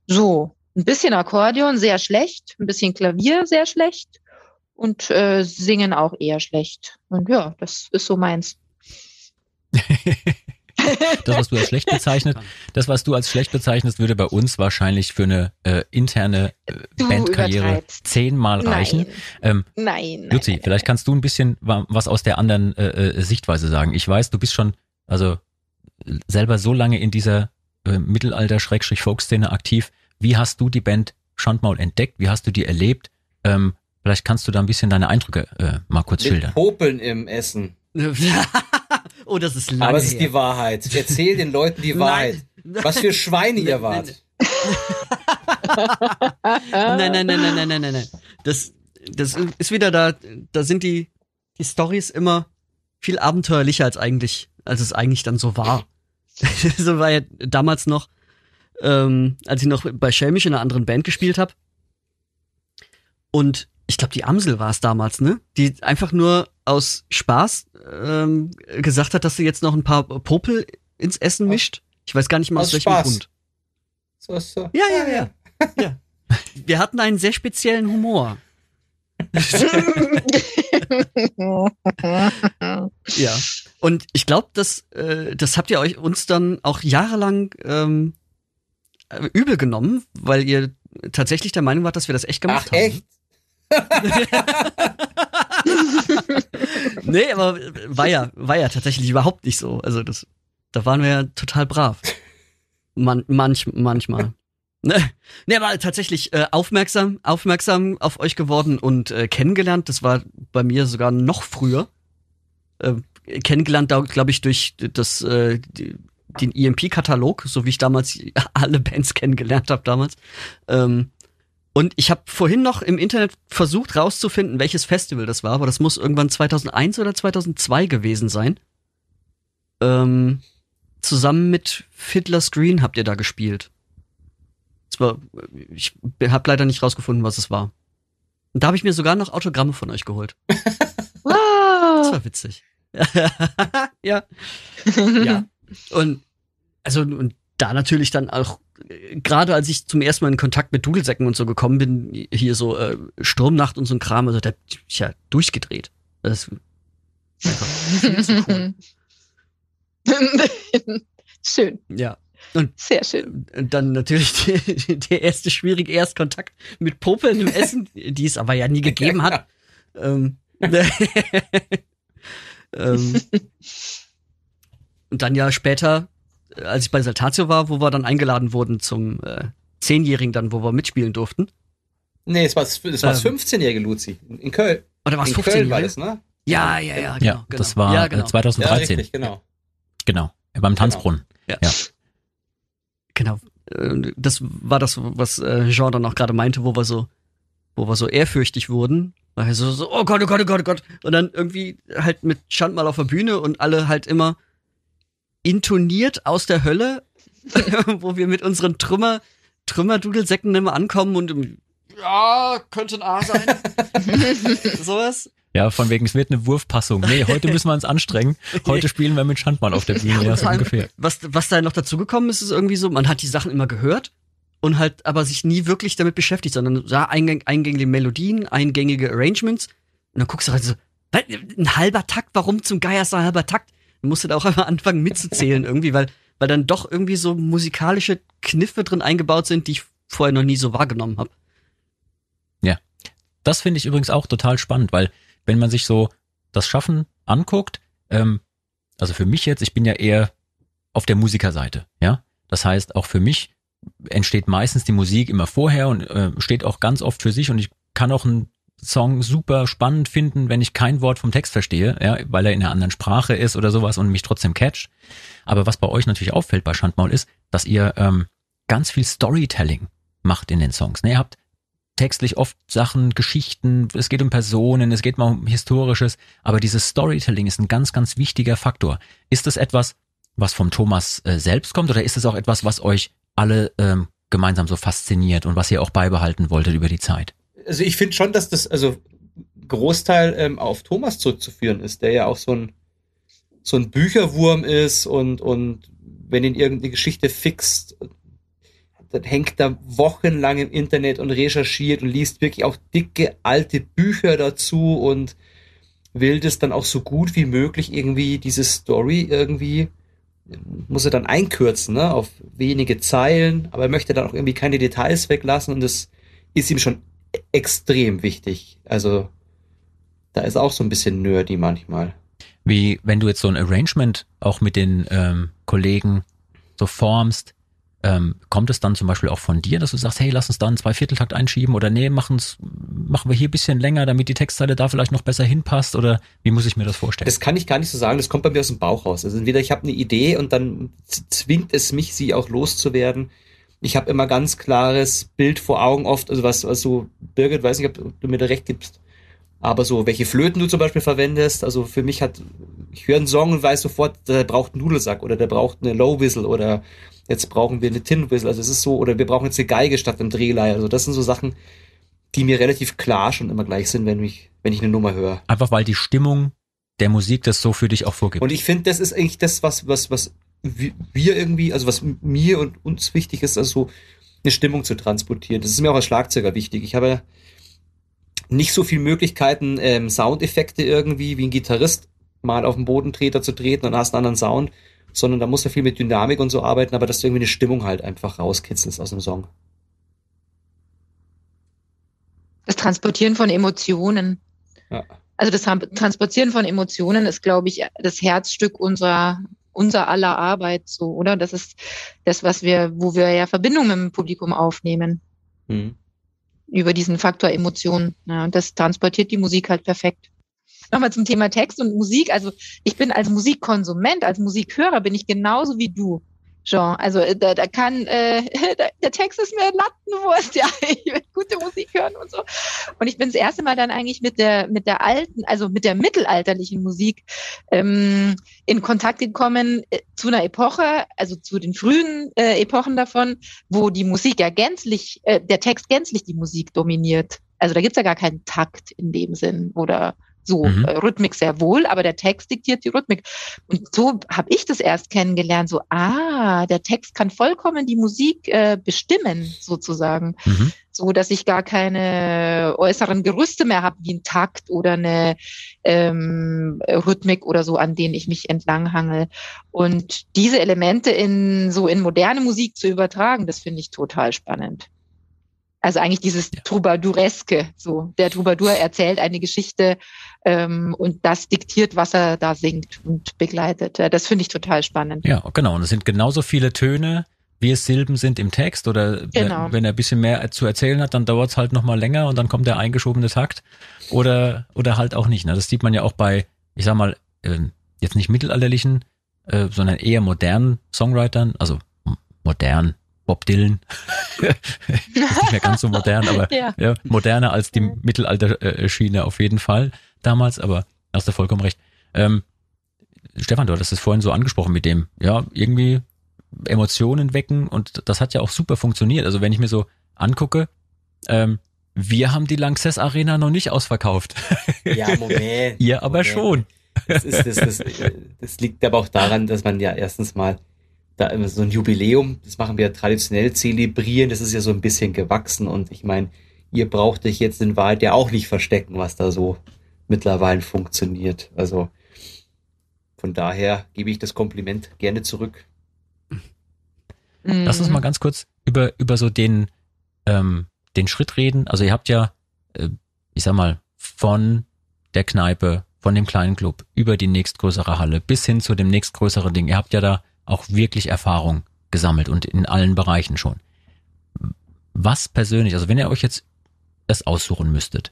[SPEAKER 4] So, ein bisschen Akkordeon sehr schlecht, ein bisschen Klavier sehr schlecht und äh, Singen auch eher schlecht. Und ja, das ist so meins. (laughs)
[SPEAKER 2] das, was du als schlecht bezeichnet, das, was du als schlecht bezeichnest, würde bei uns wahrscheinlich für eine äh, interne äh, Bandkarriere zehnmal reichen.
[SPEAKER 4] Ähm, nein.
[SPEAKER 2] Luzi, nein, vielleicht kannst du ein bisschen was aus der anderen äh, äh, Sichtweise sagen. Ich weiß, du bist schon also selber so lange in dieser äh, Mittelalter-Folk-Szene aktiv. Wie hast du die Band Schandmaul entdeckt? Wie hast du die erlebt? Ähm, vielleicht kannst du da ein bisschen deine Eindrücke äh, mal kurz
[SPEAKER 3] Mit
[SPEAKER 2] schildern.
[SPEAKER 3] Popeln im Essen. (laughs) (laughs)
[SPEAKER 5] oh, das ist lange
[SPEAKER 3] Aber es ist die Wahrheit. Erzähl den Leuten die Wahrheit. Nein. Was für Schweine ihr wart.
[SPEAKER 5] nein, (laughs) nein, nein, nein, nein, nein, nein, nein. Das, das ist wieder da, da sind die, die Stories immer viel abenteuerlicher als eigentlich, als es eigentlich dann so war. (laughs) so war ja damals noch, ähm, als ich noch bei Schelmisch in einer anderen Band gespielt habe. Und ich glaube, die Amsel war es damals, ne? Die einfach nur aus Spaß ähm, gesagt hat, dass sie jetzt noch ein paar Popel ins Essen mischt. Ich weiß gar nicht mal aus, aus welchem Spaß. Grund.
[SPEAKER 3] So, so.
[SPEAKER 5] Ja, ja, ja. ja. Wir hatten einen sehr speziellen Humor. (laughs) ja. Und ich glaube, das, äh, das habt ihr euch uns dann auch jahrelang ähm, übel genommen, weil ihr tatsächlich der Meinung wart, dass wir das echt gemacht
[SPEAKER 3] Ach, haben. Echt? (laughs)
[SPEAKER 5] nee, aber war ja, war ja tatsächlich überhaupt nicht so. Also das, da waren wir ja total brav. Man, manch, manchmal. (laughs) Ne, nee, aber tatsächlich äh, aufmerksam, aufmerksam auf euch geworden und äh, kennengelernt. Das war bei mir sogar noch früher. Äh, kennengelernt, glaube ich, durch das, äh, den EMP-Katalog, so wie ich damals (laughs) alle Bands kennengelernt habe damals. Ähm, und ich habe vorhin noch im Internet versucht rauszufinden, welches Festival das war, aber das muss irgendwann 2001 oder 2002 gewesen sein. Ähm, zusammen mit Fiddler's Green habt ihr da gespielt. War, ich habe leider nicht rausgefunden, was es war. Und da habe ich mir sogar noch Autogramme von euch geholt. (laughs)
[SPEAKER 4] wow.
[SPEAKER 5] Das war witzig. (laughs) ja. ja. Und also und da natürlich dann auch gerade als ich zum ersten Mal in Kontakt mit Dudelsäcken und so gekommen bin, hier so äh, Sturmnacht und so ein Kram, also da bin ich ja durchgedreht. Das ist einfach zu cool. (laughs)
[SPEAKER 4] schön.
[SPEAKER 5] Ja.
[SPEAKER 4] Und Sehr schön.
[SPEAKER 5] Und dann natürlich die, der erste schwierige Erstkontakt mit Popeln im Essen, die es aber ja nie gegeben hat. (laughs) ähm, (laughs) ähm, und dann ja später, als ich bei Saltatio war, wo wir dann eingeladen wurden zum äh, Zehnjährigen dann, wo wir mitspielen durften.
[SPEAKER 3] Nee, es war das, war das ähm, 15-jährige Luzi in Köln.
[SPEAKER 5] Oder war es 15 Köln war das, ne? Ja, ja, ja, genau.
[SPEAKER 2] Ja, das war ja, genau. 2013. Ja, richtig,
[SPEAKER 3] genau.
[SPEAKER 2] Genau, beim Tanzbrunnen.
[SPEAKER 5] Genau. Ja. ja. Genau. Äh, das war das, was äh, Jean dann auch gerade meinte, wo wir so, wo wir so ehrfürchtig wurden. Also so, oh Gott, oh Gott, oh Gott, oh Gott. Und dann irgendwie halt mit Schand mal auf der Bühne und alle halt immer intoniert aus der Hölle, (laughs) wo wir mit unseren Trümmer, Trümmerdudelsäcken immer ankommen und ja, könnte ein A sein. (laughs) Sowas.
[SPEAKER 2] Ja, von wegen, es wird eine Wurfpassung. Nee, heute müssen wir uns anstrengen. Heute spielen wir mit Schandmann auf der Bühne. Ja, so ungefähr.
[SPEAKER 5] Was, was da noch dazugekommen ist, ist irgendwie so, man hat die Sachen immer gehört und halt aber sich nie wirklich damit beschäftigt, sondern sah eingäng, eingängige Melodien, eingängige Arrangements und dann guckst du halt so, ein halber Takt, warum zum Geier ist ein halber Takt? Dann musst du da auch (laughs) einmal anfangen mitzuzählen irgendwie, weil, weil dann doch irgendwie so musikalische Kniffe drin eingebaut sind, die ich vorher noch nie so wahrgenommen habe.
[SPEAKER 2] Ja, das finde ich übrigens auch total spannend, weil wenn man sich so das Schaffen anguckt, ähm, also für mich jetzt, ich bin ja eher auf der Musikerseite, ja. Das heißt, auch für mich entsteht meistens die Musik immer vorher und äh, steht auch ganz oft für sich und ich kann auch einen Song super spannend finden, wenn ich kein Wort vom Text verstehe, ja, weil er in einer anderen Sprache ist oder sowas und mich trotzdem catcht. Aber was bei euch natürlich auffällt bei Schandmaul ist, dass ihr ähm, ganz viel Storytelling macht in den Songs. Ne, ihr habt textlich oft Sachen, Geschichten, es geht um Personen, es geht mal um Historisches, aber dieses Storytelling ist ein ganz, ganz wichtiger Faktor. Ist das etwas, was vom Thomas äh, selbst kommt oder ist es auch etwas, was euch alle ähm, gemeinsam so fasziniert und was ihr auch beibehalten wolltet über die Zeit?
[SPEAKER 3] Also ich finde schon, dass das also Großteil ähm, auf Thomas zurückzuführen ist, der ja auch so ein so ein Bücherwurm ist und und wenn ihn irgendeine Geschichte fixt, dann hängt da wochenlang im Internet und recherchiert und liest wirklich auch dicke alte Bücher dazu und will das dann auch so gut wie möglich irgendwie diese Story irgendwie muss er dann einkürzen, ne, auf wenige Zeilen, aber er möchte dann auch irgendwie keine Details weglassen und das ist ihm schon extrem wichtig. Also da ist auch so ein bisschen nerdy manchmal.
[SPEAKER 2] Wie wenn du jetzt so ein Arrangement auch mit den ähm, Kollegen so formst, ähm, kommt es dann zum Beispiel auch von dir, dass du sagst, hey, lass uns da einen Zweivierteltakt einschieben oder nee, machen's, machen wir hier ein bisschen länger, damit die Textzeile da vielleicht noch besser hinpasst oder wie muss ich mir das vorstellen?
[SPEAKER 3] Das kann ich gar nicht so sagen, das kommt bei mir aus dem Bauch raus. Also entweder ich habe eine Idee und dann zwingt es mich, sie auch loszuwerden. Ich habe immer ganz klares Bild vor Augen oft, also was, also Birgit, weiß nicht, ob du mir da recht gibst, aber so, welche Flöten du zum Beispiel verwendest, also für mich hat, ich höre einen Song und weiß sofort, der braucht einen Nudelsack oder der braucht eine Low Whistle oder jetzt brauchen wir eine Tin Whistle, also es ist so, oder wir brauchen jetzt eine Geige statt einem Drehleier, also das sind so Sachen, die mir relativ klar schon immer gleich sind, wenn ich, wenn ich eine Nummer höre.
[SPEAKER 2] Einfach weil die Stimmung der Musik das so für dich auch vorgibt.
[SPEAKER 3] Und ich finde, das ist eigentlich das, was, was, was wir irgendwie, also was mir und uns wichtig ist, also so eine Stimmung zu transportieren. Das ist mir auch als Schlagzeuger wichtig. Ich habe nicht so viele Möglichkeiten, ähm, Soundeffekte irgendwie wie ein Gitarrist mal auf dem Bodentreter zu treten und hast einen anderen Sound, sondern da muss er viel mit Dynamik und so arbeiten, aber dass du irgendwie eine Stimmung halt einfach rauskitzelst aus dem Song.
[SPEAKER 4] Das Transportieren von Emotionen. Ja. Also das Transportieren von Emotionen ist, glaube ich, das Herzstück unserer unser aller Arbeit so, oder? Das ist das, was wir, wo wir ja Verbindung mit dem Publikum aufnehmen. Mhm über diesen Faktor Emotionen. Ja, und das transportiert die Musik halt perfekt. Nochmal zum Thema Text und Musik. Also ich bin als Musikkonsument, als Musikhörer bin ich genauso wie du. Jean. Also äh, da, da kann äh, (laughs) der Text ist mir Lattenwurst, (laughs) ja, ich will gute Musik hören und so. Und ich bin das erste Mal dann eigentlich mit der mit der alten, also mit der mittelalterlichen Musik ähm, in Kontakt gekommen äh, zu einer Epoche, also zu den frühen äh, Epochen davon, wo die Musik ja gänzlich, äh, der Text gänzlich die Musik dominiert. Also da gibt's ja gar keinen Takt in dem Sinn oder So mhm. äh, Rhythmik sehr wohl, aber der Text diktiert die Rhythmik. Und so habe ich das erst kennengelernt. So, ah, der Text kann vollkommen die Musik äh, bestimmen, sozusagen. Mhm. So dass ich gar keine äußeren Gerüste mehr habe, wie ein Takt oder eine ähm, Rhythmik oder so, an denen ich mich entlanghangel. Und diese Elemente in so in moderne Musik zu übertragen, das finde ich total spannend. Also eigentlich dieses ja. Troubadoureske, so der Troubadour erzählt eine Geschichte ähm, und das diktiert, was er da singt und begleitet. Das finde ich total spannend.
[SPEAKER 2] Ja, genau. Und es sind genauso viele Töne, wie es Silben sind im Text oder genau. wenn, er ein bisschen mehr zu erzählen hat, dann dauert es halt nochmal länger und dann kommt der eingeschobene Takt oder oder halt auch nicht. Ne? Das sieht man ja auch bei, ich sag mal, äh, jetzt nicht mittelalterlichen, äh, sondern eher modernen Songwritern, also modern, Bob Dylan. (laughs) ist nicht mehr ganz so modern, aber (laughs) ja. ja moderner als die Mittelalter-Schiene auf jeden Fall damals, aber hast du vollkommen recht. Ähm, Stefan, du hattest es vorhin so angesprochen mit dem, ja, irgendwie Emotionen wecken und das hat ja auch super funktioniert. Also wenn ich mir so angucke, ähm, wir haben die Lanxess Arena noch nicht ausverkauft.
[SPEAKER 3] Ja, Moment. (laughs)
[SPEAKER 2] Ihr aber
[SPEAKER 3] Moment.
[SPEAKER 2] schon.
[SPEAKER 3] Das, ist, das, das, das liegt aber auch daran, dass man ja erstens mal da so ein Jubiläum, das machen wir traditionell zelebrieren, das ist ja so ein bisschen gewachsen und ich meine, ihr braucht euch jetzt in Wahrheit ja auch nicht verstecken, was da so mittlerweile funktioniert. Also von daher gebe ich das Kompliment gerne zurück.
[SPEAKER 2] Lass uns mal ganz kurz über, über so den, ähm, den Schritt reden. Also ihr habt ja, äh, ich sag mal, von der Kneipe, von dem kleinen Club über die nächstgrößere Halle bis hin zu dem nächstgrößeren Ding. Ihr habt ja da auch wirklich Erfahrung gesammelt und in allen Bereichen schon. Was persönlich, also wenn ihr euch jetzt das aussuchen müsstet,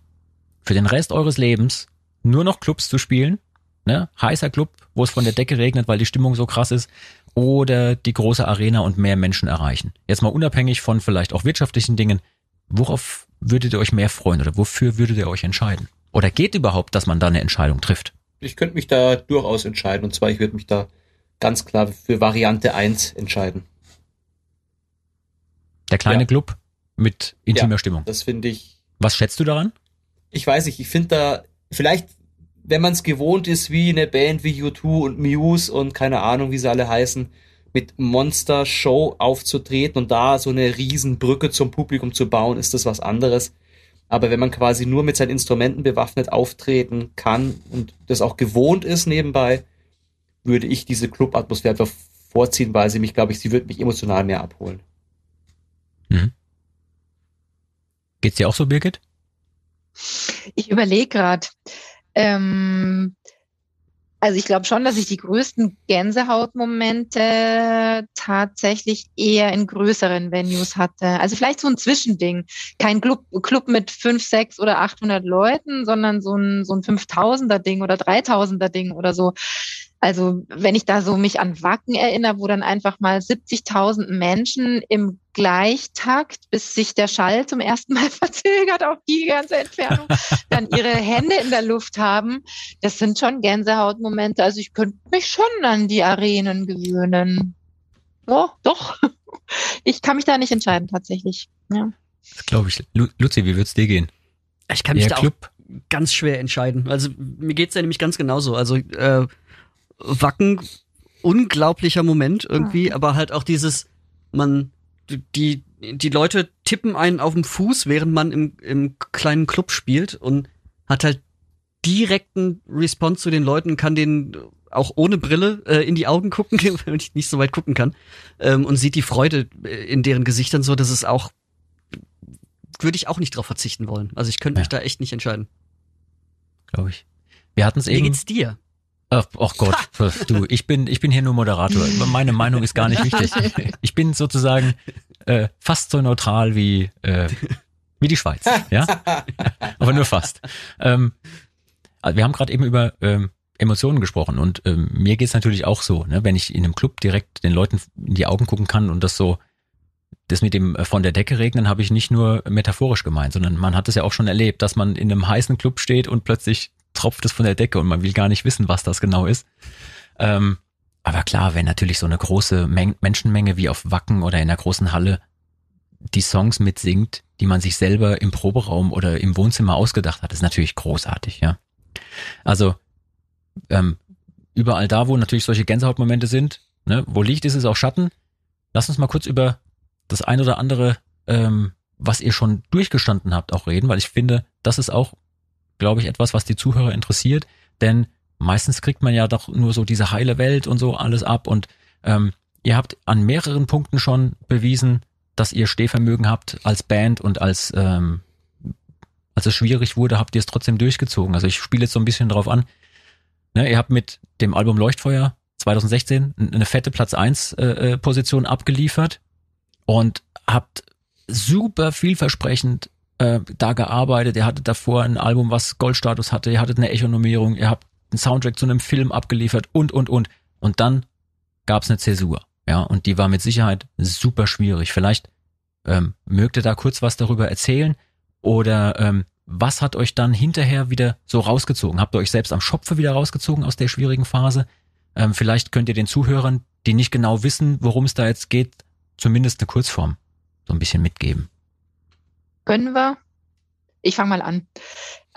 [SPEAKER 2] für den Rest eures Lebens nur noch Clubs zu spielen, ne, heißer Club, wo es von der Decke regnet, weil die Stimmung so krass ist, oder die große Arena und mehr Menschen erreichen. Jetzt mal unabhängig von vielleicht auch wirtschaftlichen Dingen, worauf würdet ihr euch mehr freuen oder wofür würdet ihr euch entscheiden? Oder geht überhaupt, dass man da eine Entscheidung trifft?
[SPEAKER 3] Ich könnte mich da durchaus entscheiden und zwar ich würde mich da ganz klar für Variante 1 entscheiden.
[SPEAKER 2] Der kleine ja. Club mit intimer ja, Stimmung.
[SPEAKER 3] Das finde ich.
[SPEAKER 2] Was schätzt du daran?
[SPEAKER 3] Ich weiß nicht, ich finde da, vielleicht, wenn man es gewohnt ist, wie eine Band wie U2 und Muse und keine Ahnung, wie sie alle heißen, mit Monster Show aufzutreten und da so eine Riesenbrücke zum Publikum zu bauen, ist das was anderes. Aber wenn man quasi nur mit seinen Instrumenten bewaffnet auftreten kann und das auch gewohnt ist nebenbei, würde ich diese Club-Atmosphäre einfach vorziehen, weil sie mich, glaube ich, sie würde mich emotional mehr abholen.
[SPEAKER 2] Mhm. Geht's dir auch so, Birgit?
[SPEAKER 4] Ich überlege gerade. Ähm, also ich glaube schon, dass ich die größten Gänsehautmomente tatsächlich eher in größeren Venues hatte. Also vielleicht so ein Zwischending. Kein Club, Club mit fünf, sechs oder 800 Leuten, sondern so ein, so ein 5000er Ding oder 3000er Ding oder so. Also wenn ich da so mich an Wacken erinnere, wo dann einfach mal 70.000 Menschen im Gleichtakt, bis sich der Schall zum ersten Mal (laughs) verzögert auf die ganze Entfernung, dann ihre Hände in der Luft haben, das sind schon Gänsehautmomente. Also ich könnte mich schon an die Arenen gewöhnen. Ja, doch. Ich kann mich da nicht entscheiden tatsächlich. Ja.
[SPEAKER 2] Das glaube ich. Luzi, wie wird's dir gehen?
[SPEAKER 5] Ich kann mich Der da Club? auch ganz schwer entscheiden. Also mir geht's ja nämlich ganz genauso. Also äh, Wacken, unglaublicher Moment irgendwie, aber halt auch dieses, man, die, die Leute tippen einen auf den Fuß, während man im, im kleinen Club spielt und hat halt direkten Response zu den Leuten, kann denen auch ohne Brille äh, in die Augen gucken, (laughs) wenn ich nicht so weit gucken kann, ähm, und sieht die Freude äh, in deren Gesichtern so, dass es auch, würde ich auch nicht drauf verzichten wollen. Also ich könnte mich da echt nicht entscheiden.
[SPEAKER 2] Glaube ich. Wir hatten es eben.
[SPEAKER 5] Wie geht's dir?
[SPEAKER 2] Ach, ach Gott, (laughs) du, ich bin, ich bin hier nur Moderator. Meine Meinung ist gar nicht wichtig. Ich bin sozusagen äh, fast so neutral wie, äh, wie die Schweiz, ja, (laughs) aber nur fast. Ähm, wir haben gerade eben über ähm, Emotionen gesprochen und ähm, mir geht's natürlich auch so, ne, wenn ich in einem Club direkt den Leuten in die Augen gucken kann und das so, das mit dem äh, von der Decke regnen habe ich nicht nur metaphorisch gemeint, sondern man hat es ja auch schon erlebt, dass man in einem heißen Club steht und plötzlich tropft es von der Decke und man will gar nicht wissen, was das genau ist. Ähm, aber klar, wenn natürlich so eine große Men Menschenmenge wie auf Wacken oder in einer großen Halle die Songs mitsingt, die man sich selber im Proberaum oder im Wohnzimmer ausgedacht hat, ist natürlich großartig, ja. Also ähm, überall da, wo natürlich solche Gänsehautmomente sind, ne, wo Licht ist, ist auch Schatten. Lass uns mal kurz über das ein oder andere, ähm, was ihr schon durchgestanden habt, auch reden, weil ich finde, das ist auch, glaube ich, etwas, was die Zuhörer interessiert, denn meistens kriegt man ja doch nur so diese heile Welt und so alles ab und ähm, ihr habt an mehreren Punkten schon bewiesen, dass ihr Stehvermögen habt als Band und als ähm, als es schwierig wurde, habt ihr es trotzdem durchgezogen. Also ich spiele jetzt so ein bisschen drauf an. Ne, ihr habt mit dem Album Leuchtfeuer 2016 eine fette Platz 1 äh, äh, Position abgeliefert und habt super vielversprechend äh, da gearbeitet. Ihr hattet davor ein Album, was Goldstatus hatte, ihr hattet eine Echo-Nominierung, ihr habt einen Soundtrack zu einem Film abgeliefert und, und, und. Und dann gab es eine Zäsur. Ja, und die war mit Sicherheit super schwierig. Vielleicht ähm, mögt ihr da kurz was darüber erzählen oder ähm, was hat euch dann hinterher wieder so rausgezogen? Habt ihr euch selbst am Schopfe wieder rausgezogen aus der schwierigen Phase? Ähm, vielleicht könnt ihr den Zuhörern, die nicht genau wissen, worum es da jetzt geht, zumindest eine Kurzform so ein bisschen mitgeben.
[SPEAKER 4] Können wir? Ich fange mal an.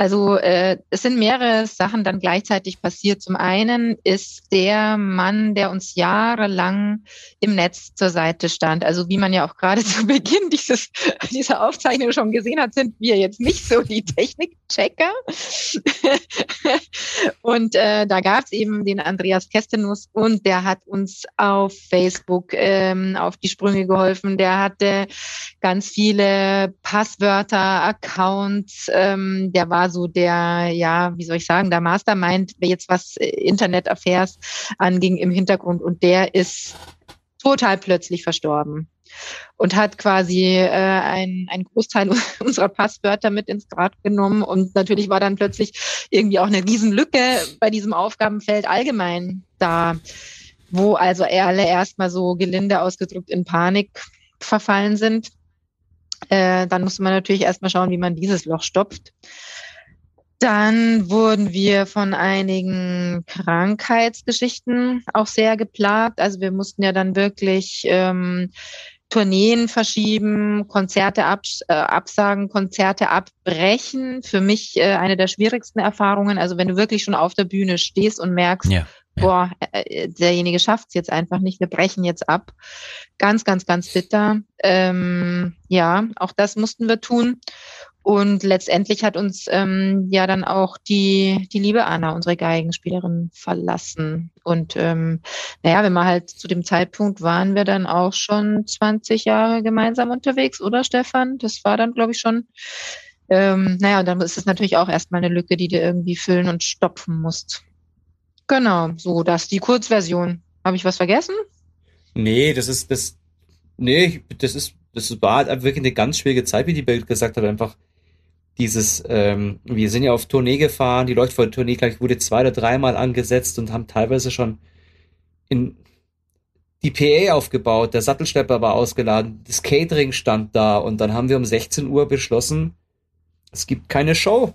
[SPEAKER 4] Also äh, es sind mehrere Sachen dann gleichzeitig passiert. Zum einen ist der Mann, der uns jahrelang im Netz zur Seite stand. Also wie man ja auch gerade (laughs) zu Beginn dieses, dieser Aufzeichnung schon gesehen hat, sind wir jetzt nicht so die Technikchecker. (laughs) und äh, da gab es eben den Andreas Kestenus und der hat uns auf Facebook ähm, auf die Sprünge geholfen. Der hatte ganz viele Passwörter, Accounts. Ähm, der war so der, ja, wie soll ich sagen, der Mastermind, jetzt was äh, Internet-Affairs anging im Hintergrund und der ist total plötzlich verstorben und hat quasi äh, ein, ein Großteil (laughs) unserer Passwörter mit ins Grad genommen und natürlich war dann plötzlich irgendwie auch eine Riesenlücke bei diesem Aufgabenfeld allgemein da, wo also alle erstmal so gelinde ausgedrückt in Panik verfallen sind. Äh, dann musste man natürlich erstmal schauen, wie man dieses Loch stopft. Dann wurden wir von einigen Krankheitsgeschichten auch sehr geplagt. Also wir mussten ja dann wirklich ähm, Tourneen verschieben, Konzerte abs äh, absagen, Konzerte abbrechen. Für mich äh, eine der schwierigsten Erfahrungen. Also wenn du wirklich schon auf der Bühne stehst und merkst, ja, ja. boah, äh, derjenige schafft es jetzt einfach nicht, wir brechen jetzt ab. Ganz, ganz, ganz bitter. Ähm, ja, auch das mussten wir tun. Und letztendlich hat uns ähm, ja dann auch die, die liebe Anna, unsere Geigenspielerin, verlassen. Und ähm, naja, wenn wir halt zu dem Zeitpunkt waren wir dann auch schon 20 Jahre gemeinsam unterwegs, oder Stefan? Das war dann, glaube ich, schon. Ähm, naja, und dann ist es natürlich auch erstmal eine Lücke, die du irgendwie füllen und stopfen musst. Genau, so, das die Kurzversion. Habe ich was vergessen?
[SPEAKER 3] Nee, das ist das. Nee, das ist, das war halt wirklich eine ganz schwierige Zeit, wie die Bild gesagt hat, einfach dieses, ähm, wir sind ja auf Tournee gefahren, die Leuchtfeuer-Tournee, glaube ich, wurde zwei oder dreimal angesetzt und haben teilweise schon in die PA aufgebaut, der Sattelschlepper war ausgeladen, das Catering stand da und dann haben wir um 16 Uhr beschlossen, es gibt keine Show.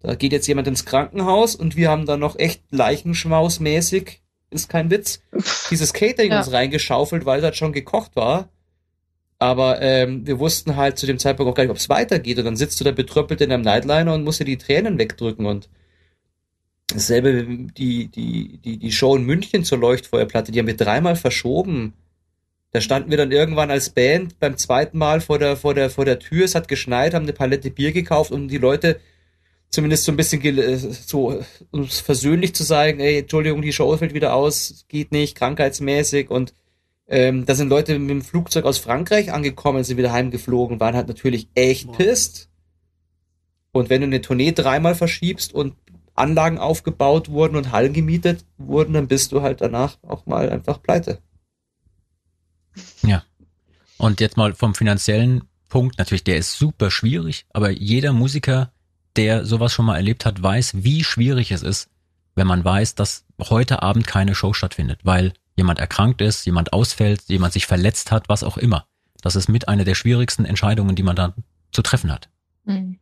[SPEAKER 3] Da geht jetzt jemand ins Krankenhaus und wir haben dann noch echt Leichenschmausmäßig, ist kein Witz, dieses Catering ja. uns reingeschaufelt, weil das schon gekocht war. Aber ähm, wir wussten halt zu dem Zeitpunkt auch gar nicht, ob es weitergeht. Und dann sitzt du da betröppelt in einem Nightliner und musst dir die Tränen wegdrücken. Und dasselbe die, die, die, die Show in München zur Leuchtfeuerplatte, die haben wir dreimal verschoben. Da standen wir dann irgendwann als Band beim zweiten Mal vor der, vor der, vor der Tür. Es hat geschneit, haben eine Palette Bier gekauft und die Leute zumindest so ein bisschen so, um versöhnlich zu sagen, ey, Entschuldigung, die Show fällt wieder aus, geht nicht, krankheitsmäßig und ähm, da sind Leute mit dem Flugzeug aus Frankreich angekommen, sind wieder heimgeflogen, waren halt natürlich echt Boah. pisst. Und wenn du eine Tournee dreimal verschiebst und Anlagen aufgebaut wurden und Hallen gemietet wurden, dann bist du halt danach auch mal einfach pleite.
[SPEAKER 2] Ja. Und jetzt mal vom finanziellen Punkt, natürlich, der ist super schwierig, aber jeder Musiker, der sowas schon mal erlebt hat, weiß, wie schwierig es ist, wenn man weiß, dass heute Abend keine Show stattfindet, weil jemand erkrankt ist, jemand ausfällt, jemand sich verletzt hat, was auch immer. Das ist mit einer der schwierigsten Entscheidungen, die man dann zu treffen hat. Mhm.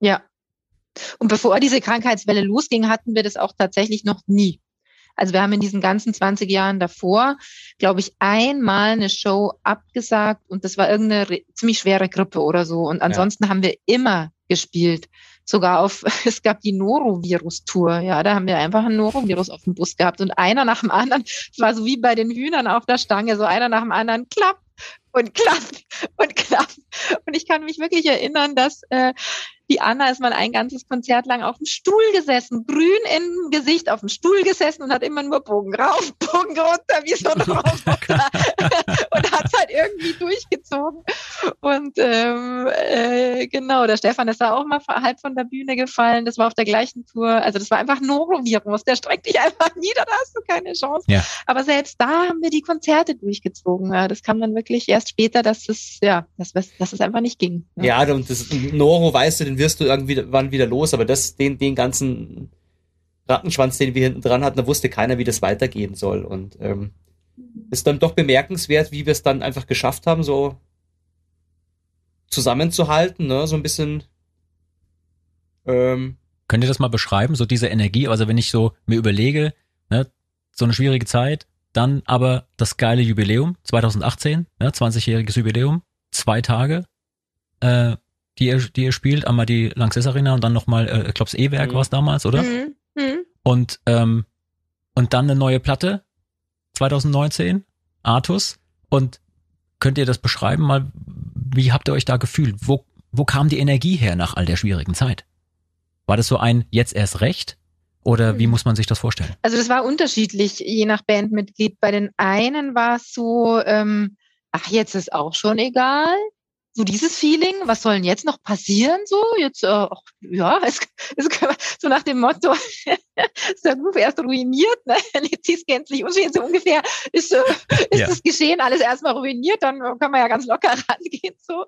[SPEAKER 4] Ja. Und bevor diese Krankheitswelle losging, hatten wir das auch tatsächlich noch nie. Also wir haben in diesen ganzen 20 Jahren davor, glaube ich, einmal eine Show abgesagt und das war irgendeine ziemlich schwere Grippe oder so. Und ansonsten ja. haben wir immer gespielt. Sogar auf, (laughs) es gab die Norovirus-Tour, ja, da haben wir einfach ein Norovirus auf dem Bus gehabt und einer nach dem anderen, es war so wie bei den Hühnern auf der Stange, so einer nach dem anderen, klapp und klapp und klapp. Und ich kann mich wirklich erinnern, dass äh, die Anna ist mal ein ganzes Konzert lang auf dem Stuhl gesessen, grün im Gesicht auf dem Stuhl gesessen und hat immer nur Bogen rauf, Bogen runter, wie so ein (laughs) Roboter (laughs) und halt irgendwie durchgezogen. Und ähm, äh, genau, der Stefan ist da auch mal halb von der Bühne gefallen. Das war auf der gleichen Tour. Also das war einfach Norovirus. Der streckt dich einfach (laughs) nieder, da hast du keine Chance. Ja. Aber selbst da haben wir die Konzerte durchgezogen. Ja, das kam dann wirklich erst später, dass es ja, dass, dass es einfach nicht ging.
[SPEAKER 3] Ja, ja und das Noro, weißt du, den wirst du irgendwie wann wieder los, aber das, den, den ganzen Rattenschwanz, den wir hinten dran hatten, da wusste keiner, wie das weitergehen soll. Und ähm, ist dann doch bemerkenswert, wie wir es dann einfach geschafft haben, so zusammenzuhalten, ne? so ein bisschen.
[SPEAKER 2] Ähm, Könnt ihr das mal beschreiben, so diese Energie? Also wenn ich so mir überlege, ne, so eine schwierige Zeit, dann aber das geile Jubiläum 2018, ne, 20-jähriges Jubiläum, zwei Tage, äh, die ihr, die ihr spielt, einmal die Lanxess Arena und dann nochmal, äh, ich glaube, das E-Werk mhm. war es damals, oder? Mhm. Mhm. Und, ähm, und dann eine neue Platte, 2019, Artus. Und könnt ihr das beschreiben mal? Wie habt ihr euch da gefühlt? Wo, wo kam die Energie her nach all der schwierigen Zeit? War das so ein jetzt erst recht? Oder wie mhm. muss man sich das vorstellen?
[SPEAKER 4] Also das war unterschiedlich, je nach Bandmitglied. Bei den einen war es so, ähm, ach, jetzt ist auch schon egal so dieses Feeling, was soll denn jetzt noch passieren? So, jetzt, äh, ja, (laughs) es, es, so nach dem Motto, (laughs) ist der Ruf erst ruiniert, ne? jetzt ist gänzlich unschön, so ungefähr ist, äh, ist ja. das Geschehen alles erstmal ruiniert, dann kann man ja ganz locker (laughs) rangehen. So.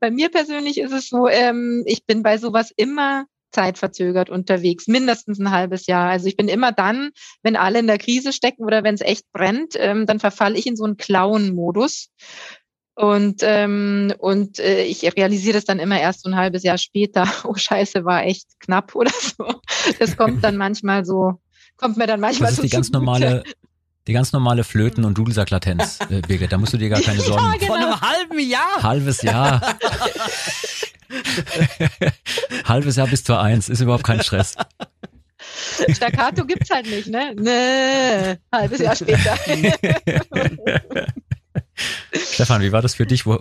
[SPEAKER 4] Bei mir persönlich ist es so, ähm, ich bin bei sowas immer zeitverzögert unterwegs, mindestens ein halbes Jahr. Also ich bin immer dann, wenn alle in der Krise stecken oder wenn es echt brennt, ähm, dann verfalle ich in so einen Klauen-Modus. Und, ähm, und äh, ich realisiere das dann immer erst so ein halbes Jahr später. (laughs) Oh Scheiße, war echt knapp (laughs) oder so. Das kommt dann manchmal so, kommt mir dann manchmal
[SPEAKER 2] das ist
[SPEAKER 4] so
[SPEAKER 2] die ganz normale, die ganz normale Flöten- und Dudelsack-Latenz, äh, Birgit. Da musst du dir gar keine (laughs) Sorgen machen.
[SPEAKER 5] Ja, genau. Von einem halben Jahr?
[SPEAKER 2] Halbes Jahr. Halbes Jahr bis zur Eins, ist überhaupt kein Stress.
[SPEAKER 4] Staccato gibt's halt nicht, ne? Ne, halbes Jahr später. (laughs)
[SPEAKER 2] Stefan, wie war das für dich? Wo,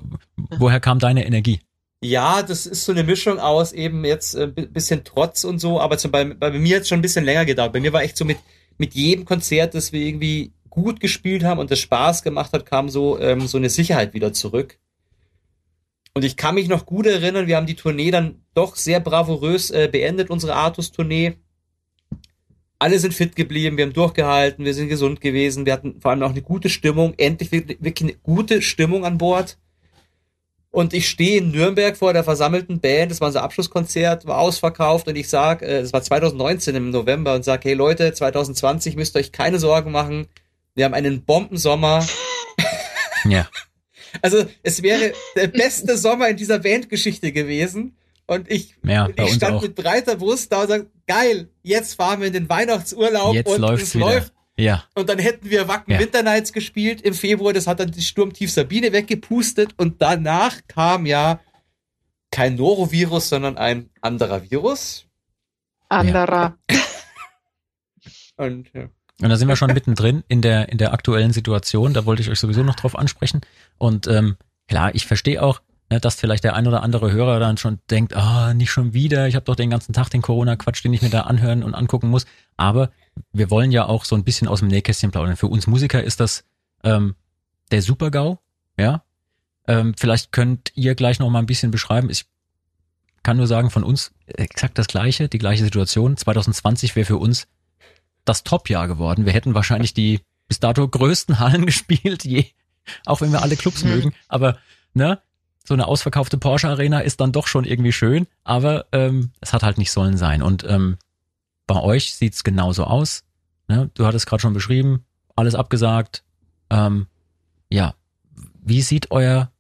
[SPEAKER 2] woher kam deine Energie?
[SPEAKER 3] Ja, das ist so eine Mischung aus eben jetzt ein äh, bisschen Trotz und so, aber zum, bei, bei mir hat schon ein bisschen länger gedauert. Bei mir war echt so mit, mit jedem Konzert, das wir irgendwie gut gespielt haben und das Spaß gemacht hat, kam so, ähm, so eine Sicherheit wieder zurück. Und ich kann mich noch gut erinnern, wir haben die Tournee dann doch sehr bravourös äh, beendet, unsere Artus-Tournee alle sind fit geblieben, wir haben durchgehalten, wir sind gesund gewesen, wir hatten vor allem auch eine gute Stimmung, endlich wirklich eine gute Stimmung an Bord. Und ich stehe in Nürnberg vor der versammelten Band, das war unser Abschlusskonzert, war ausverkauft und ich sag, äh, das war 2019 im November und sag, hey Leute, 2020 müsst ihr euch keine Sorgen machen, wir haben einen Bombensommer. (laughs)
[SPEAKER 2] Ja.
[SPEAKER 3] Also es wäre der beste Sommer in dieser Bandgeschichte gewesen. Und ich,
[SPEAKER 2] ja,
[SPEAKER 3] ich stand mit breiter Brust da und sag, geil, jetzt fahren wir in den Weihnachtsurlaub
[SPEAKER 2] jetzt
[SPEAKER 3] und
[SPEAKER 2] es wieder. läuft. Ja.
[SPEAKER 3] Und dann hätten wir Wacken ja. Winter Nights gespielt im Februar, das hat dann die Sturmtief Sabine weggepustet und danach kam ja kein Norovirus, sondern ein anderer Virus.
[SPEAKER 4] Anderer. Ja.
[SPEAKER 2] und ja. Und da sind wir schon mittendrin in der, in der aktuellen Situation. Da wollte ich euch sowieso noch drauf ansprechen. Und ähm, klar, ich verstehe auch, dass vielleicht der ein oder andere Hörer dann schon denkt, ah, nicht schon wieder, ich habe doch den ganzen Tag den Corona-Quatsch, den ich mir da anhören und angucken muss. Aber wir wollen ja auch so ein bisschen aus dem Nähkästchen plaudern. Für uns Musiker ist das ähm, der Super-GAU, ja. Ähm, vielleicht könnt ihr gleich noch mal ein bisschen beschreiben. Ich kann nur sagen, von uns exakt das Gleiche, die gleiche Situation. 2020 wäre für uns das Top-Jahr geworden. Wir hätten wahrscheinlich die bis dato größten (laughs) Hallen gespielt, je, auch wenn wir alle Clubs mhm. mögen. Aber ne, so eine ausverkaufte Porsche Arena ist dann doch schon irgendwie schön, aber ähm, es hat halt nicht sollen sein. Und ähm, bei euch sieht's genauso aus. Ne? Du hattest gerade schon beschrieben, alles abgesagt. Ähm, ja, wie sieht euer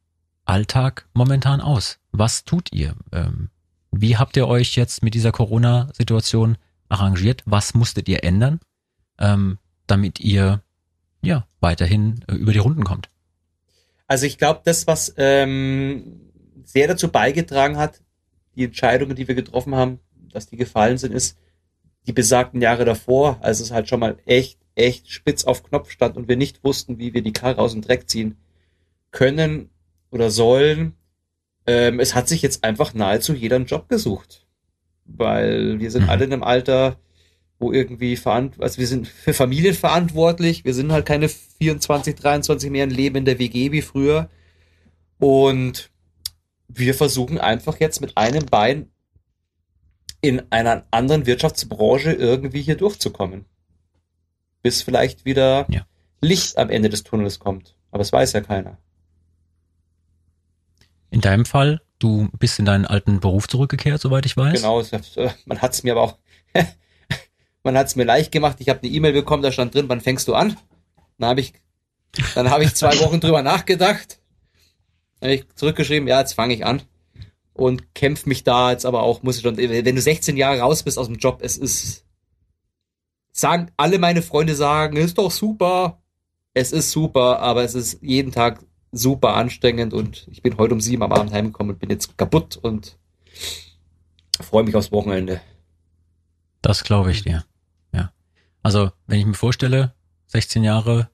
[SPEAKER 2] Alltag momentan aus? Was tut ihr? Ähm, wie habt ihr euch jetzt mit dieser Corona-Situation arrangiert? Was musstet ihr ändern, ähm, damit ihr ja weiterhin äh, über die Runden kommt?
[SPEAKER 3] Also ich glaube, das, was ähm, sehr dazu beigetragen hat, die Entscheidungen, die wir getroffen haben, dass die gefallen sind, ist die besagten Jahre davor, als es halt schon mal echt, echt spitz auf Knopf stand und wir nicht wussten, wie wir die Karre aus dem Dreck ziehen können oder sollen. Ähm, es hat sich jetzt einfach nahezu jeder einen Job gesucht. Weil wir sind mhm. alle in einem Alter, wo irgendwie verant also wir sind für Familien verantwortlich. Wir sind halt keine 24, 23 mehr ein Leben in der WG wie früher. Und wir versuchen einfach jetzt mit einem Bein in einer anderen Wirtschaftsbranche irgendwie hier durchzukommen. Bis vielleicht wieder ja. Licht am Ende des Tunnels kommt. Aber es weiß ja keiner.
[SPEAKER 2] In deinem Fall, du bist in deinen alten Beruf zurückgekehrt, soweit ich weiß.
[SPEAKER 3] Genau, man hat es mir aber auch, (laughs) man hat es mir leicht gemacht. Ich habe eine E-Mail bekommen, da stand drin, wann fängst du an? Dann habe ich, dann habe ich zwei Wochen drüber nachgedacht. Dann habe ich zurückgeschrieben, ja, jetzt fange ich an und kämpfe mich da jetzt aber auch, muss ich schon, wenn du 16 Jahre raus bist aus dem Job, es ist, sagen, alle meine Freunde sagen, ist doch super. Es ist super, aber es ist jeden Tag super anstrengend und ich bin heute um sieben am Abend heimgekommen und bin jetzt kaputt und freue mich aufs Wochenende.
[SPEAKER 2] Das glaube ich dir. Also, wenn ich mir vorstelle, 16 Jahre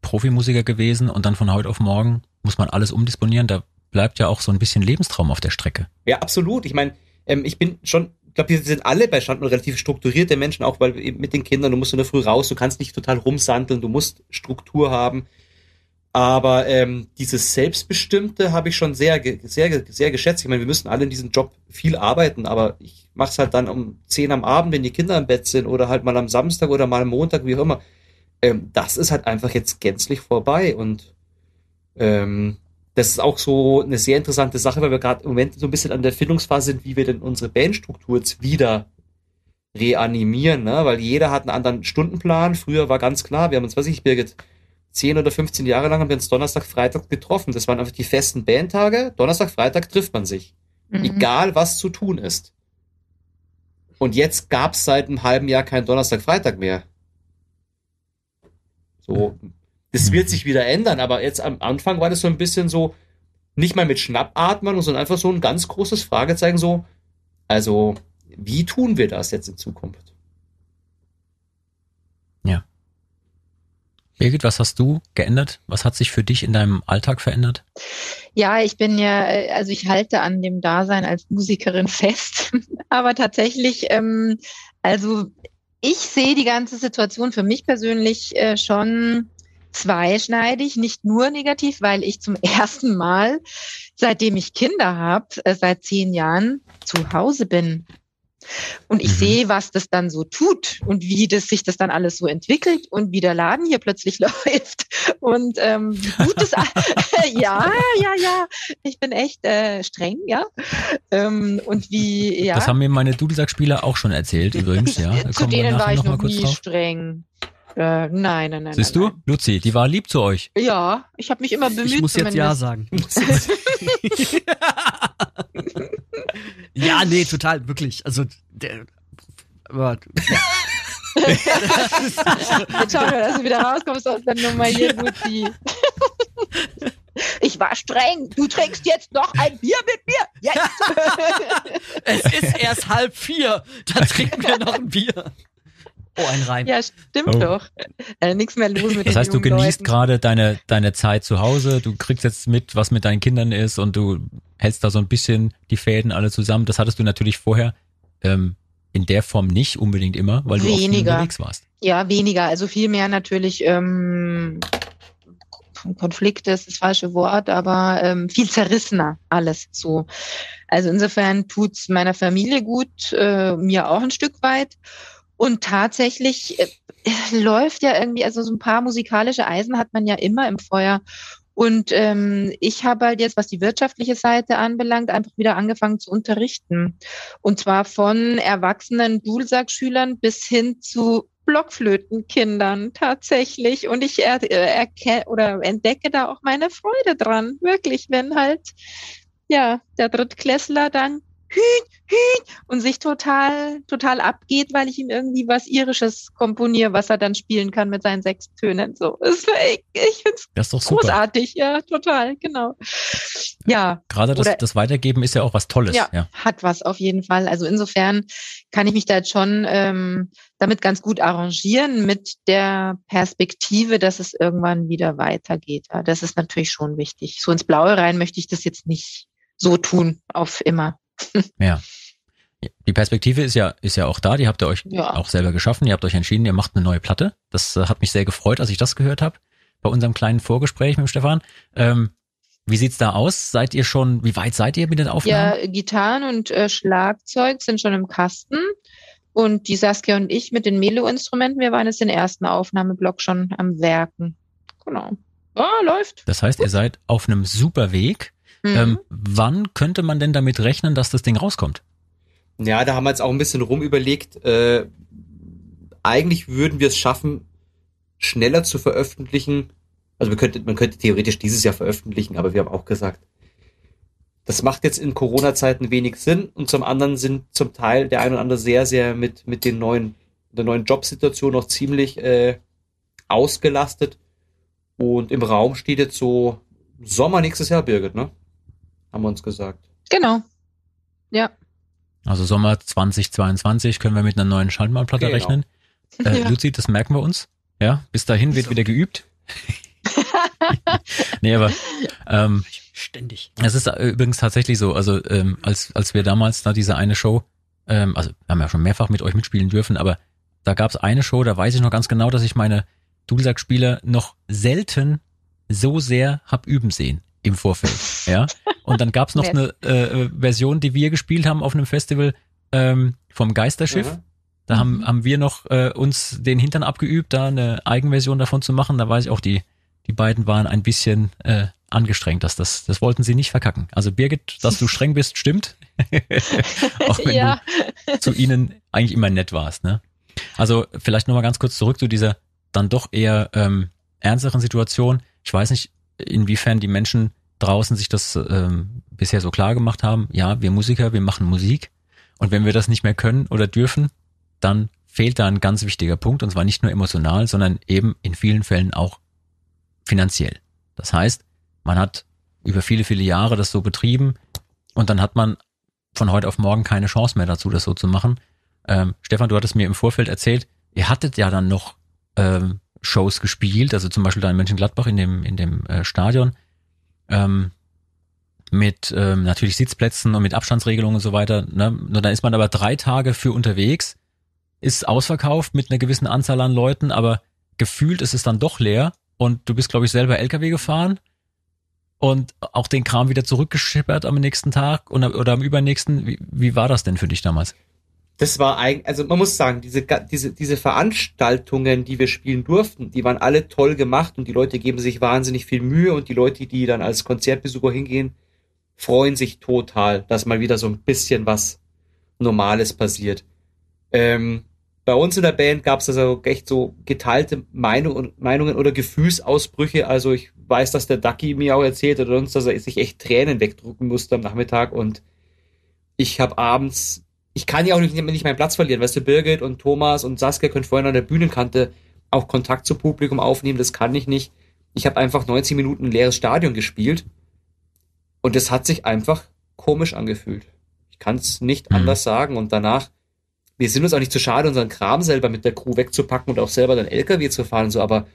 [SPEAKER 2] Profimusiker gewesen und dann von heute auf morgen muss man alles umdisponieren, da bleibt ja auch so ein bisschen Lebenstraum auf der Strecke.
[SPEAKER 3] Ja, absolut. Ich meine, ähm, ich bin schon, ich glaube, wir sind alle bei Standort relativ strukturierte Menschen, auch weil mit den Kindern, du musst in der Früh raus, du kannst nicht total rumsandeln, du musst Struktur haben. Aber ähm, dieses Selbstbestimmte habe ich schon sehr, sehr, sehr geschätzt. Ich meine, wir müssen alle in diesem Job viel arbeiten, aber ich mache es halt dann um zehn am Abend, wenn die Kinder im Bett sind oder halt mal am Samstag oder mal am Montag, wie auch immer. Ähm, das ist halt einfach jetzt gänzlich vorbei und ähm, das ist auch so eine sehr interessante Sache, weil wir gerade im Moment so ein bisschen an der Findungsphase sind, wie wir denn unsere Bandstruktur jetzt wieder reanimieren, ne? weil jeder hat einen anderen Stundenplan. Früher war ganz klar, wir haben uns, was ich, Birgit, 10 oder 15 Jahre lang haben wir uns Donnerstag, Freitag getroffen. Das waren einfach die festen Bandtage. Donnerstag, Freitag trifft man sich. Mhm. Egal, was zu tun ist. Und jetzt gab's seit einem halben Jahr keinen Donnerstag, Freitag mehr. So, das wird sich wieder ändern, aber jetzt am Anfang war das so ein bisschen so, nicht mal mit Schnappatmen, sondern einfach so ein ganz großes Fragezeichen so, also, wie tun wir das jetzt in Zukunft?
[SPEAKER 2] Ja. Birgit, was hast du geändert? Was hat sich für dich in deinem Alltag verändert?
[SPEAKER 4] Ja, ich bin ja, also ich halte an dem Dasein als Musikerin (laughs) fest, aber tatsächlich, ähm, also ich sehe die ganze Situation für mich persönlich äh, schon zweischneidig, nicht nur negativ, weil ich zum (laughs) ersten Mal, seitdem ich Kinder habe, äh, seit zehn Jahren zu Hause bin. Und ich mhm. sehe, was das dann so tut und wie das sich das dann alles so entwickelt und wie der Laden hier plötzlich (laughs) läuft. Und ähm, wie gut es (laughs) ja ja ja. Ich bin echt äh, streng ja. Ähm, und wie ja.
[SPEAKER 2] Das haben mir meine Dudelsack-Spieler auch schon erzählt übrigens ja. (laughs)
[SPEAKER 4] Zu denen war ich noch, noch nie streng äh, nein, nein, nein.
[SPEAKER 2] Siehst
[SPEAKER 4] nein,
[SPEAKER 2] du, nein. Luzi, die war lieb zu euch.
[SPEAKER 4] Ja, ich habe mich immer bemüht.
[SPEAKER 5] Ich muss zumindest. jetzt ja sagen. (laughs) (laughs) ja, nee, total, wirklich. Also, der, aber, (laughs) ja.
[SPEAKER 4] Jetzt schauen wir, dass du wieder rauskommst aus der Nummer hier, Luzi. Ich war streng. Du trinkst jetzt noch ein Bier mit mir. Jetzt.
[SPEAKER 5] es ist erst halb vier. Da trinken wir noch ein Bier. Oh, ein Reim.
[SPEAKER 4] Ja, stimmt oh. doch. Äh, nichts mehr los mit
[SPEAKER 2] Das heißt, du genießt gerade deine, deine Zeit zu Hause, du kriegst jetzt mit, was mit deinen Kindern ist und du hältst da so ein bisschen die Fäden alle zusammen. Das hattest du natürlich vorher ähm, in der Form nicht unbedingt immer, weil du weniger. auch unterwegs warst.
[SPEAKER 4] Ja, weniger. Also viel mehr natürlich ähm, Konflikte ist das falsche Wort, aber ähm, viel zerrissener alles so. Also insofern tut's meiner Familie gut, äh, mir auch ein Stück weit. Und tatsächlich äh, läuft ja irgendwie, also so ein paar musikalische Eisen hat man ja immer im Feuer. Und ähm, ich habe halt jetzt, was die wirtschaftliche Seite anbelangt, einfach wieder angefangen zu unterrichten. Und zwar von erwachsenen Dulsack-Schülern bis hin zu Blockflötenkindern tatsächlich. Und ich er, äh, erkenne oder entdecke da auch meine Freude dran. Wirklich, wenn halt, ja, der Drittklässler dann Hüt, und sich total, total abgeht, weil ich ihm irgendwie was Irisches komponiere, was er dann spielen kann mit seinen sechs Tönen. So, ich, ich finde es großartig, super. ja, total, genau. Ja.
[SPEAKER 2] Gerade das, das Weitergeben ist ja auch was Tolles. Ja, ja,
[SPEAKER 4] hat was auf jeden Fall. Also insofern kann ich mich da jetzt schon ähm, damit ganz gut arrangieren mit der Perspektive, dass es irgendwann wieder weitergeht. Ja, das ist natürlich schon wichtig. So ins Blaue rein möchte ich das jetzt nicht so tun auf immer.
[SPEAKER 2] Ja. Die Perspektive ist ja, ist ja auch da, die habt ihr euch ja. auch selber geschaffen. Ihr habt euch entschieden, ihr macht eine neue Platte. Das äh, hat mich sehr gefreut, als ich das gehört habe bei unserem kleinen Vorgespräch mit Stefan. Ähm, wie sieht's da aus? Seid ihr schon, wie weit seid ihr mit den Aufnahmen?
[SPEAKER 4] Ja, Gitarren und äh, Schlagzeug sind schon im Kasten. Und die Saskia und ich mit den Melo-Instrumenten, wir waren jetzt den ersten Aufnahmeblock schon am Werken. Genau. Ja, läuft.
[SPEAKER 2] Das heißt, ihr seid auf einem super Weg. Mhm. Ähm, wann könnte man denn damit rechnen, dass das Ding rauskommt?
[SPEAKER 3] Ja, da haben wir jetzt auch ein bisschen rumüberlegt. Äh, eigentlich würden wir es schaffen, schneller zu veröffentlichen. Also wir könnte, man könnte theoretisch dieses Jahr veröffentlichen, aber wir haben auch gesagt, das macht jetzt in Corona-Zeiten wenig Sinn und zum anderen sind zum Teil der ein oder andere sehr, sehr mit, mit den neuen, der neuen Jobsituation noch ziemlich äh, ausgelastet. Und im Raum steht jetzt so Sommer nächstes Jahr, Birgit, ne? Haben wir uns gesagt.
[SPEAKER 4] Genau. Ja.
[SPEAKER 2] Also Sommer 2022 können wir mit einer neuen Schaltmahlplatte genau. rechnen. Äh, ja. Luzi, das merken wir uns. Ja, bis dahin wird wieder geübt. (laughs) nee, aber ähm, ständig. Es ist äh, übrigens tatsächlich so, also ähm, als, als wir damals da diese eine Show, ähm, also wir haben ja schon mehrfach mit euch mitspielen dürfen, aber da gab es eine Show, da weiß ich noch ganz genau, dass ich meine Dudelsack-Spieler noch selten so sehr hab üben sehen im Vorfeld. Ja. Und dann gab's noch eine äh, Version, die wir gespielt haben auf einem Festival ähm, vom Geisterschiff. Mhm. Da haben, mhm. haben wir noch äh, uns den Hintern abgeübt, da eine Eigenversion davon zu machen. Da weiß ich auch, die, die beiden waren ein bisschen äh, angestrengt. Dass das, das wollten sie nicht verkacken. Also Birgit, dass du streng bist, stimmt. (laughs) auch wenn ja. du zu ihnen eigentlich immer nett warst. Ne? Also vielleicht nochmal ganz kurz zurück zu dieser dann doch eher ähm, ernsteren Situation. Ich weiß nicht, inwiefern die Menschen draußen sich das ähm, bisher so klar gemacht haben. Ja, wir Musiker, wir machen Musik. Und wenn wir das nicht mehr können oder dürfen, dann fehlt da ein ganz wichtiger Punkt, und zwar nicht nur emotional, sondern eben in vielen Fällen auch finanziell. Das heißt, man hat über viele, viele Jahre das so betrieben und dann hat man von heute auf morgen keine Chance mehr dazu, das so zu machen. Ähm, Stefan, du hattest mir im Vorfeld erzählt, ihr hattet ja dann noch ähm, Shows gespielt, also zum Beispiel da in Mönchengladbach in dem, in dem äh, Stadion, ähm, mit ähm, natürlich Sitzplätzen und mit Abstandsregelungen und so weiter. Ne? Nur dann ist man aber drei Tage für unterwegs, ist ausverkauft mit einer gewissen Anzahl an Leuten, aber gefühlt ist es dann doch leer und du bist, glaube ich, selber LKW gefahren und auch den Kram wieder zurückgeschippert am nächsten Tag oder, oder am übernächsten. Wie, wie war das denn für dich damals?
[SPEAKER 3] Das war eigentlich, also man muss sagen, diese, diese, diese Veranstaltungen, die wir spielen durften, die waren alle toll gemacht und die Leute geben sich wahnsinnig viel Mühe und die Leute, die dann als Konzertbesucher hingehen, freuen sich total, dass mal wieder so ein bisschen was Normales passiert. Ähm, bei uns in der Band gab es also echt so geteilte Meinung, Meinungen oder Gefühlsausbrüche. Also ich weiß, dass der Ducky mir auch erzählt hat oder uns, dass er sich echt Tränen wegdrucken musste am Nachmittag und ich habe abends ich kann ja auch nicht, nicht meinen Platz verlieren. Weißt du, Birgit und Thomas und Saskia können vorhin an der Bühnenkante auch Kontakt zum Publikum aufnehmen. Das kann ich nicht. Ich habe einfach 90 Minuten ein leeres Stadion gespielt. Und es hat sich einfach komisch angefühlt. Ich kann es nicht mhm. anders sagen. Und danach, wir sind uns auch nicht zu schade, unseren Kram selber mit der Crew wegzupacken und auch selber den LKW zu fahren und so. Aber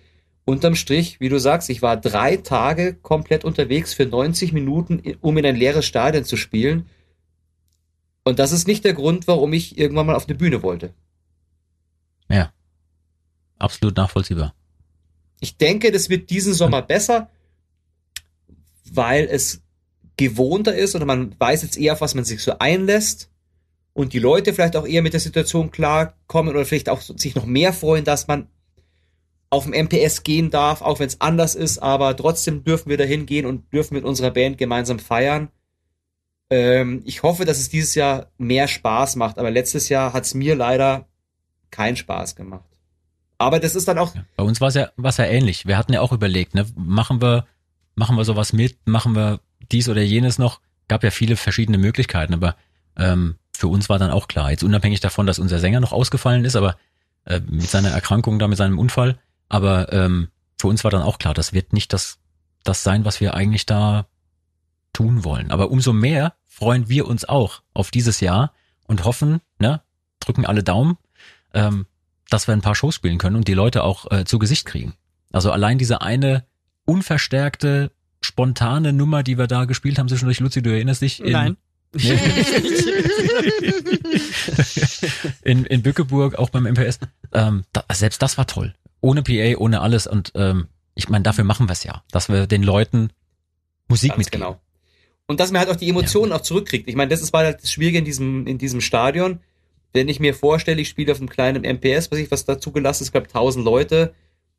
[SPEAKER 3] unterm Strich, wie du sagst, ich war drei Tage komplett unterwegs für 90 Minuten, um in ein leeres Stadion zu spielen. Und das ist nicht der Grund, warum ich irgendwann mal auf eine Bühne wollte.
[SPEAKER 2] Ja. Absolut nachvollziehbar.
[SPEAKER 3] Ich denke, das wird diesen Sommer besser, weil es gewohnter ist oder man weiß jetzt eher, auf was man sich so einlässt und die Leute vielleicht auch eher mit der Situation klarkommen oder vielleicht auch sich noch mehr freuen, dass man auf dem MPS gehen darf, auch wenn es anders ist, aber trotzdem dürfen wir dahin gehen und dürfen mit unserer Band gemeinsam feiern. Ähm, ich hoffe, dass es dieses Jahr mehr Spaß macht, aber letztes Jahr hat es mir leider keinen Spaß gemacht. Aber das ist dann auch.
[SPEAKER 2] Bei uns war es ja, war's ja ähnlich. Wir hatten ja auch überlegt, ne, machen wir, machen wir sowas mit, machen wir dies oder jenes noch. Gab ja viele verschiedene Möglichkeiten, aber ähm, für uns war dann auch klar, jetzt unabhängig davon, dass unser Sänger noch ausgefallen ist, aber äh, mit seiner Erkrankung da, mit seinem Unfall, aber ähm, für uns war dann auch klar, das wird nicht das, das sein, was wir eigentlich da tun wollen. Aber umso mehr freuen wir uns auch auf dieses Jahr und hoffen, ne, drücken alle Daumen, ähm, dass wir ein paar Shows spielen können und die Leute auch äh, zu Gesicht kriegen. Also allein diese eine unverstärkte, spontane Nummer, die wir da gespielt haben zwischendurch, Luzi, du erinnerst dich? In,
[SPEAKER 5] Nein.
[SPEAKER 2] Nee. (laughs) in, in Bückeburg, auch beim MPS. Ähm, da, selbst das war toll. Ohne PA, ohne alles. Und ähm, ich meine, dafür machen wir es ja, dass wir den Leuten Musik
[SPEAKER 3] Ganz
[SPEAKER 2] mitgeben.
[SPEAKER 3] genau. Und dass man halt auch die Emotionen auch zurückkriegt. Ich meine, das ist war halt das Schwierige in diesem, in diesem Stadion. Wenn ich mir vorstelle, ich spiele auf einem kleinen MPS, was ich was dazu gelassen ist, glaube 1000 Leute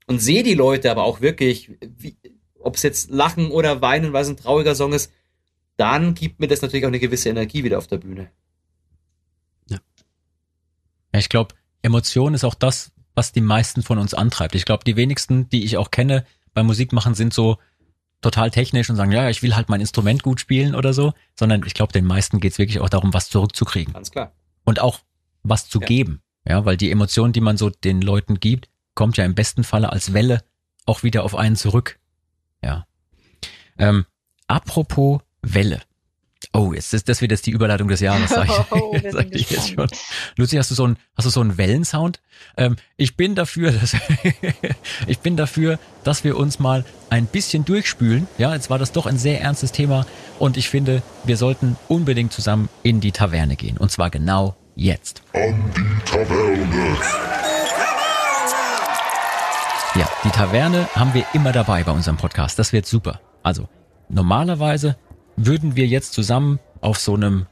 [SPEAKER 3] und sehe die Leute aber auch wirklich, ob es jetzt lachen oder weinen, weil es ein trauriger Song ist, dann gibt mir das natürlich auch eine gewisse Energie wieder auf der Bühne.
[SPEAKER 2] Ja, ich glaube, Emotion ist auch das, was die meisten von uns antreibt. Ich glaube, die wenigsten, die ich auch kenne beim Musikmachen, sind so total technisch und sagen, ja, ich will halt mein Instrument gut spielen oder so, sondern ich glaube, den meisten geht's wirklich auch darum, was zurückzukriegen
[SPEAKER 3] Ganz klar.
[SPEAKER 2] und auch was zu
[SPEAKER 3] Ja.
[SPEAKER 2] geben. Ja, weil die Emotion, die man so den Leuten gibt, kommt ja im besten Falle als Welle auch wieder auf einen zurück. Ja. Ähm, apropos Welle. Oh, jetzt ist das wird jetzt die Überleitung des Jahres, sag ich, (laughs)
[SPEAKER 4] Oh, wir (laughs)
[SPEAKER 2] sag
[SPEAKER 4] sind
[SPEAKER 2] ich jetzt schon. Lucy, hast du so einen, hast du so einen Wellensound? Ähm, ich bin dafür, (laughs) dass, ich bin dafür, dass wir uns mal ein bisschen durchspülen. Ja, jetzt war das doch ein sehr ernstes Thema und ich finde, wir sollten unbedingt zusammen in die Taverne gehen und zwar genau jetzt.
[SPEAKER 1] An die Taverne.
[SPEAKER 2] Ja, die Taverne haben wir immer dabei bei unserem Podcast. Das wird super. Also, normalerweise würden wir jetzt zusammen auf so einem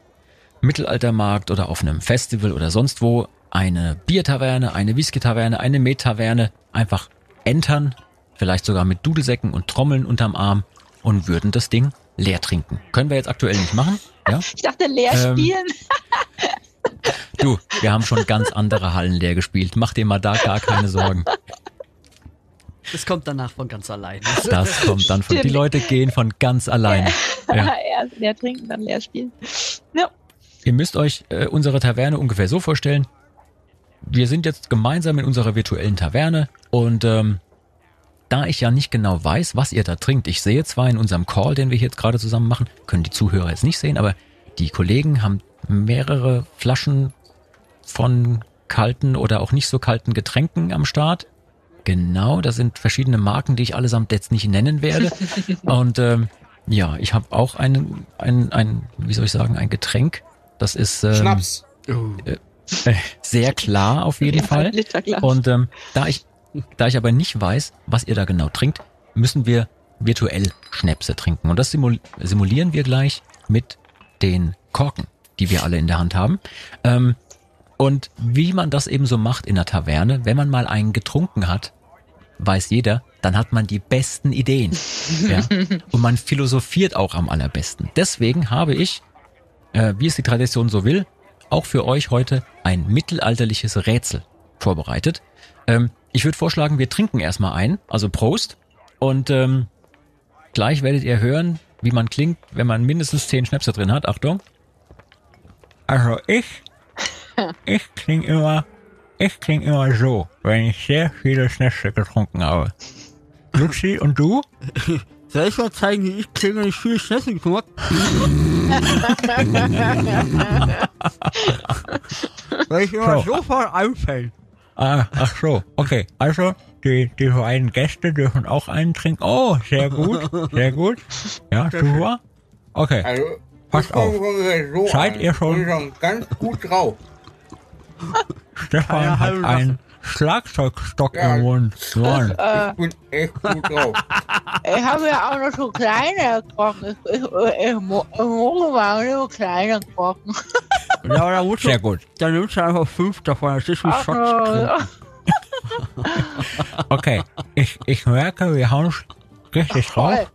[SPEAKER 2] Mittelaltermarkt oder auf einem Festival oder sonst wo eine Biertaverne, eine Whisky-Taverne, eine Met-Taverne einfach entern, vielleicht sogar mit Dudelsäcken und Trommeln unterm Arm und würden das Ding leer trinken. Können wir jetzt aktuell nicht machen, ja? (laughs)
[SPEAKER 4] Ich dachte, leer
[SPEAKER 2] Ähm,
[SPEAKER 4] spielen. (laughs)
[SPEAKER 2] Du, wir haben schon ganz andere Hallen leer gespielt. Mach dir mal da gar keine Sorgen.
[SPEAKER 5] Das kommt danach von ganz allein.
[SPEAKER 2] Das kommt dann von. Die
[SPEAKER 4] Stimmt.
[SPEAKER 2] Leute gehen von ganz alleine. Ja. (laughs)
[SPEAKER 4] Erst leer trinken, dann leer spielen. Ja.
[SPEAKER 2] Ihr müsst euch äh, unsere Taverne ungefähr so vorstellen. Wir sind jetzt gemeinsam in unserer virtuellen Taverne und ähm, da ich ja nicht genau weiß, was ihr da trinkt, ich sehe zwar in unserem Call, den wir hier jetzt gerade zusammen machen, können die Zuhörer jetzt nicht sehen, aber die Kollegen haben mehrere Flaschen von kalten oder auch nicht so kalten Getränken am Start. Genau, das sind verschiedene Marken, die ich allesamt jetzt nicht nennen werde. (laughs) Und ähm, ja, ich habe auch einen, ein, ein, wie soll ich sagen, ein Getränk. Das ist ähm,
[SPEAKER 3] Schnaps.
[SPEAKER 2] äh, sehr klar auf jeden Fall. Und ähm, da ich, da ich aber nicht weiß, was ihr da genau trinkt, müssen wir virtuell Schnäpse trinken. Und das simul simulieren wir gleich mit den Korken, die wir alle in der Hand haben. Ähm, und wie man das eben so macht in der Taverne, wenn man mal einen getrunken hat, weiß jeder, dann hat man die besten Ideen. ja? (laughs) Und man philosophiert auch am allerbesten. Deswegen habe ich, äh, wie es die Tradition so will, auch für euch heute ein mittelalterliches Rätsel vorbereitet. Ähm, ich würde vorschlagen, wir trinken erstmal ein, also Prost. Und ähm, gleich werdet ihr hören, wie man klingt, wenn man mindestens zehn Schnäpse drin hat. Achtung. Also ich, (laughs) ich kling immer, ich kling immer so, wenn ich sehr viele Schnäpse getrunken habe. Lucy und du? (laughs)
[SPEAKER 5] Soll ich mal zeigen, wie ich klinge, ich viel Schnäpse gemacht (laughs) Weil ich immer
[SPEAKER 2] So.
[SPEAKER 5] sofort einfällt.
[SPEAKER 2] Ah, ach so, okay. Also, die, die beiden Gäste dürfen auch einen trinken. Oh, sehr gut, sehr gut. Ja, super. Okay,
[SPEAKER 3] Also,
[SPEAKER 2] Passt auf.
[SPEAKER 3] so
[SPEAKER 2] Seid ihr schon-
[SPEAKER 3] Ich bin schon ganz gut drauf.
[SPEAKER 2] Stefan hat einen Schlagzeugstock
[SPEAKER 3] Ja.
[SPEAKER 2] im Mund. Mann. (laughs)
[SPEAKER 4] Äh,
[SPEAKER 3] Ich bin echt gut drauf.
[SPEAKER 4] ich habe ja auch noch so kleine Korken. Ich, ich, ich, ich morgen waren so kleine Korken. (laughs)
[SPEAKER 5] Ja, aber da musst du,
[SPEAKER 2] Sehr gut.
[SPEAKER 5] dann nimmst du einfach fünf davon, das ist wie trinken. (laughs)
[SPEAKER 2] Okay, ich, ich merke, wir haben es richtig drauf.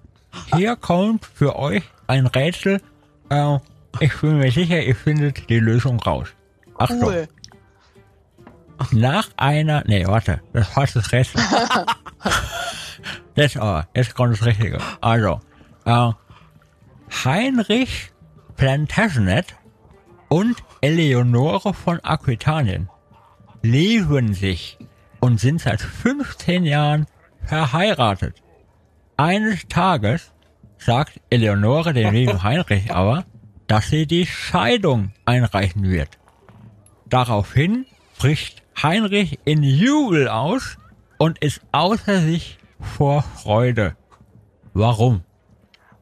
[SPEAKER 2] Hier kommt für euch ein Rätsel. Äh, ich bin mir sicher, ihr findet die Lösung raus. Achtung.
[SPEAKER 4] Cool.
[SPEAKER 2] Nach einer, nee, warte, das war das Rätsel. jetzt aber, jetzt kommt das Richtige. Also, äh, Heinrich Plantagenet und Eleonore von Aquitanien lieben sich und sind seit 15 Jahren verheiratet. Eines Tages sagt Eleonore dem lieben (laughs) Heinrich aber, dass sie die Scheidung einreichen wird. Daraufhin bricht Heinrich in Jubel aus und ist außer sich vor Freude. Warum?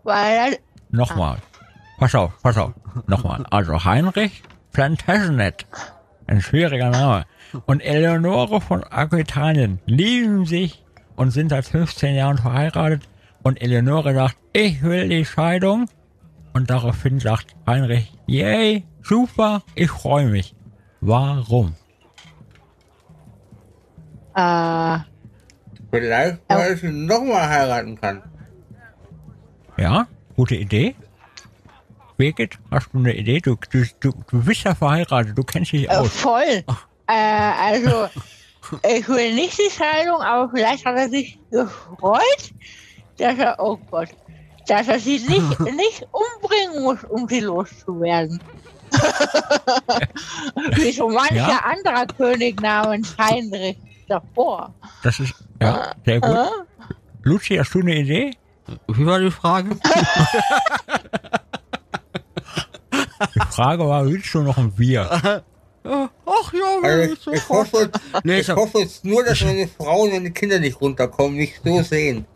[SPEAKER 6] Weil
[SPEAKER 2] Nochmal. Pass auf, pass auf. Nochmal. Also Heinrich Plantagenet. Ein schwieriger Name. Und Eleonore von Aquitanien lieben sich und sind seit 15 Jahren verheiratet. Und Eleonore sagt, ich will die Scheidung. Und daraufhin sagt Heinrich, yay, super, ich freue mich. Warum?
[SPEAKER 6] Äh,
[SPEAKER 7] Vielleicht, weil ich ihn nochmal heiraten kann.
[SPEAKER 2] Ja, gute Idee. Birgit, hast du eine Idee? Du, du, du, du bist ja verheiratet, du kennst dich
[SPEAKER 6] äh,
[SPEAKER 2] aus.
[SPEAKER 6] voll. (laughs) Äh, also, ich will nicht die Scheidung, aber vielleicht hat er sich gefreut, dass er, oh Gott, dass er sie nicht, (laughs) nicht umbringen muss, um sie loszuwerden. (laughs) Wie so mancher
[SPEAKER 2] Ja?
[SPEAKER 6] anderer König namens Heinrich davor.
[SPEAKER 2] Das ist, ja, sehr gut.
[SPEAKER 6] Äh?
[SPEAKER 2] Luzi, hast du eine Idee?
[SPEAKER 5] Wie war die Frage? (laughs)
[SPEAKER 2] Die Frage war, willst du noch ein Bier?
[SPEAKER 5] Ach ja,
[SPEAKER 7] Also ich, ich, hoffe,
[SPEAKER 5] Nee,
[SPEAKER 7] ich
[SPEAKER 5] ich
[SPEAKER 7] hoffe jetzt nur, dass meine Frau und meine Kinder nicht runterkommen, nicht so sehen. (laughs)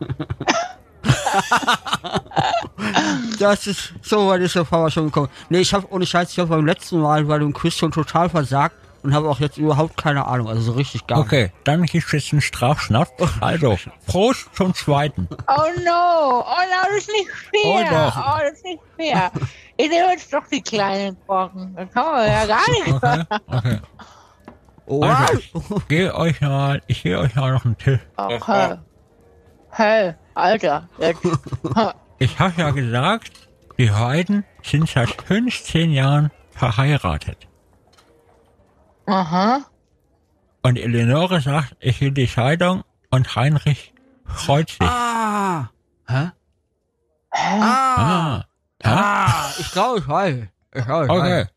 [SPEAKER 5] Das ist so weit ist der Papa schon gekommen. Nee, ich habe ohne Scheiß, ich habe beim letzten Mal bei dem Quiz schon total versagt und habe auch jetzt überhaupt keine Ahnung, also so richtig gar nicht.
[SPEAKER 2] Okay, dann gibt's jetzt einen Strafschnaps. Also, Prost zum Zweiten.
[SPEAKER 6] Oh no, oh no, das ist nicht
[SPEAKER 2] Oh,
[SPEAKER 6] fair.
[SPEAKER 2] doch.
[SPEAKER 6] Oh, das ist nicht fair. Ich nehme jetzt doch die kleinen Korken. Das kann man ja gar nicht.
[SPEAKER 2] Okay, okay.
[SPEAKER 5] Oh,
[SPEAKER 2] Also, ich geh euch mal, ich geh euch mal noch einen Tipp.
[SPEAKER 6] Okay. Hey, Alter, jetzt. (laughs)
[SPEAKER 2] Ich habe ja gesagt, die beiden sind seit 15 Jahren verheiratet.
[SPEAKER 6] Aha.
[SPEAKER 2] Und Eleonore sagt, ich will die Scheidung und Heinrich freut sich.
[SPEAKER 5] Ah. Hä?
[SPEAKER 6] Hä?
[SPEAKER 5] Ah.
[SPEAKER 2] Ah.
[SPEAKER 5] Ah, ich glaube, ich weiß. Ich glaube, ich
[SPEAKER 2] Okay.
[SPEAKER 5] weiß.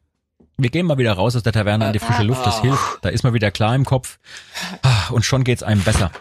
[SPEAKER 2] Wir gehen mal wieder raus aus der Taverne in die frische Luft, das hilft. Da ist man wieder klar im Kopf. Ah, Und schon geht's einem besser.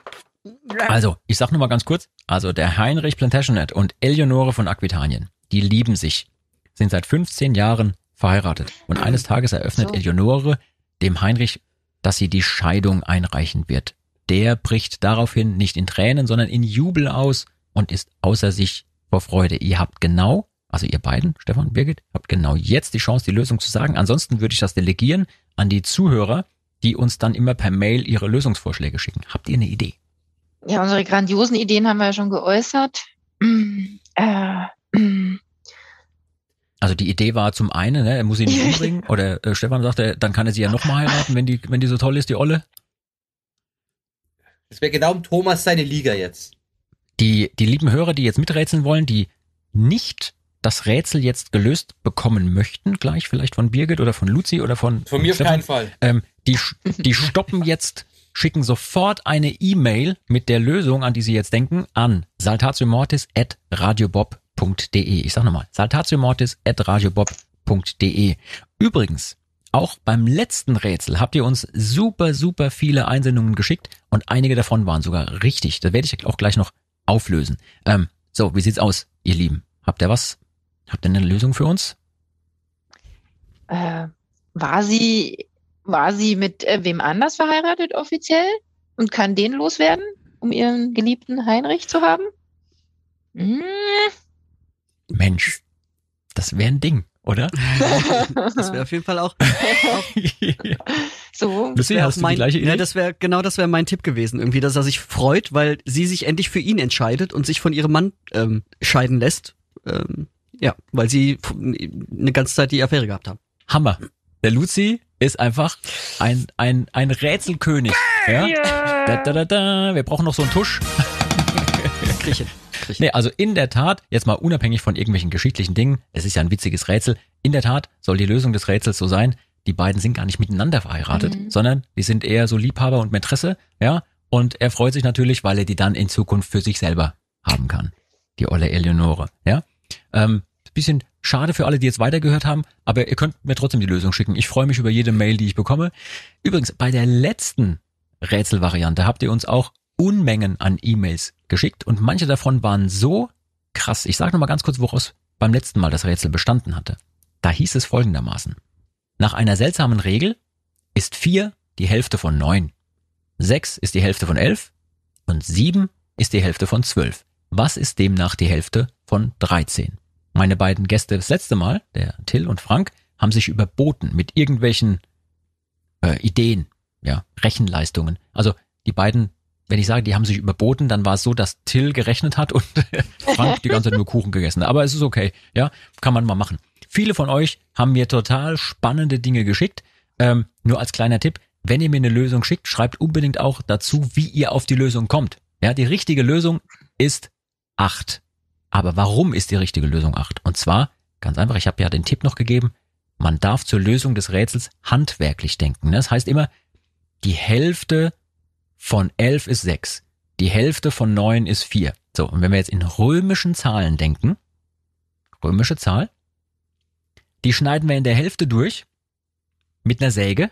[SPEAKER 2] Also, ich sag nur mal ganz kurz. Also, der Heinrich Plantagenet und Eleonore von Aquitanien, die lieben sich, sind seit 15 Jahren verheiratet. Und eines Tages eröffnet
[SPEAKER 6] So.
[SPEAKER 2] Eleonore dem Heinrich, dass sie die Scheidung einreichen wird. Der bricht daraufhin nicht in Tränen, sondern in Jubel aus und ist außer sich vor Freude. Ihr habt genau, also ihr beiden, Stefan, Birgit, habt genau jetzt die Chance, die Lösung zu sagen. Ansonsten würde ich das delegieren an die Zuhörer, die uns dann immer per Mail ihre Lösungsvorschläge schicken. Habt ihr eine Idee?
[SPEAKER 4] Ja, unsere grandiosen Ideen haben wir ja schon geäußert. Mm, (clears throat) äh, mm. (clears throat)
[SPEAKER 2] Also die Idee war zum einen, ne, er muss sie nicht (laughs) umbringen. Oder äh, Stefan sagte, dann kann er sie ja nochmal heiraten, wenn die, wenn die so toll ist, die Olle.
[SPEAKER 3] Das wäre genau Thomas seine Liga jetzt.
[SPEAKER 2] Die, die lieben Hörer, die jetzt miträtseln wollen, die nicht das Rätsel jetzt gelöst bekommen möchten, gleich vielleicht von Birgit oder von Luzi oder von,
[SPEAKER 3] Von mir auf keinen Fall.
[SPEAKER 2] ähm, die, die stoppen jetzt, schicken sofort eine E-Mail mit der Lösung, an die sie jetzt denken, an saltatiomortis.radiobob.de. Ich sag nochmal, saltatiomortis.radiobob.de. Übrigens, auch beim letzten Rätsel habt ihr uns super, super viele Einsendungen geschickt und einige davon waren sogar richtig. Das werde ich auch gleich noch auflösen. Ähm, so, wie sieht's aus, ihr Lieben? Habt ihr was? Habt ihr eine Lösung für uns?
[SPEAKER 4] Äh, war sie, war sie mit äh, wem anders verheiratet offiziell und kann den loswerden, um ihren geliebten Heinrich zu haben? Hm,
[SPEAKER 2] Mensch, das wäre ein Ding, oder? (laughs)
[SPEAKER 5] Das wäre auf jeden Fall auch.
[SPEAKER 4] so.
[SPEAKER 2] Lucy,
[SPEAKER 5] wär
[SPEAKER 2] hast
[SPEAKER 5] auch
[SPEAKER 2] du
[SPEAKER 5] mein,
[SPEAKER 2] die gleiche Idee?
[SPEAKER 5] Ja, das wäre genau das wäre mein Tipp gewesen, irgendwie, dass er sich freut, weil sie sich endlich für ihn entscheidet und sich von ihrem Mann ähm, scheiden lässt. Ähm, ja, weil sie eine ganze Zeit die Affäre gehabt haben.
[SPEAKER 2] Hammer. Der Luzi ist einfach ein, ein, ein Rätselkönig. Ja? Da, da, da, da. Wir brauchen noch so einen Tusch.
[SPEAKER 5] Griechen. Griechen.
[SPEAKER 2] Nee, also in der Tat, jetzt mal unabhängig von irgendwelchen geschichtlichen Dingen, es ist ja ein witziges Rätsel, in der Tat soll die Lösung des Rätsels so sein, die beiden sind gar nicht miteinander verheiratet,
[SPEAKER 4] Mhm.
[SPEAKER 2] sondern die sind eher so Liebhaber und Mätresse, ja, und er freut sich natürlich, weil er die dann in Zukunft für sich selber haben kann. Die olle Eleonore, ja. Ähm, bisschen schade für alle, die jetzt weitergehört haben, aber ihr könnt mir trotzdem die Lösung schicken. Ich freue mich über jede Mail, die ich bekomme. Übrigens, bei der letzten Rätselvariante habt ihr uns auch Unmengen an E-Mails geschickt und manche davon waren so krass. Ich sage nochmal ganz kurz, woraus beim letzten Mal das Rätsel bestanden hatte. Da hieß es folgendermaßen. Nach einer seltsamen Regel ist vier die Hälfte von neun, sechs ist die Hälfte von elf und sieben ist die Hälfte von zwölf. Was ist demnach die Hälfte von 13? Meine beiden Gäste das letzte Mal, der Till und Frank, haben sich überboten mit irgendwelchen äh, Ideen, ja, Rechenleistungen. Also die beiden, wenn ich sage, die haben sich überboten, dann war es so, dass Till gerechnet hat und (laughs) Frank die ganze Zeit nur Kuchen gegessen. Aber es ist okay, ja, kann man mal machen. Viele von euch haben mir total spannende Dinge geschickt. Ähm, nur als kleiner Tipp, wenn ihr mir eine Lösung schickt, schreibt unbedingt auch dazu, wie ihr auf die Lösung kommt. Ja, die richtige Lösung ist acht. Aber warum ist die richtige Lösung acht? Und zwar, ganz einfach, ich habe ja den Tipp noch gegeben, man darf zur Lösung des Rätsels handwerklich denken. Das heißt immer, die Hälfte von elf ist sechs, die Hälfte von neun ist vier. So, und wenn wir jetzt in römischen Zahlen denken, römische Zahl, die schneiden wir in der Hälfte durch mit einer Säge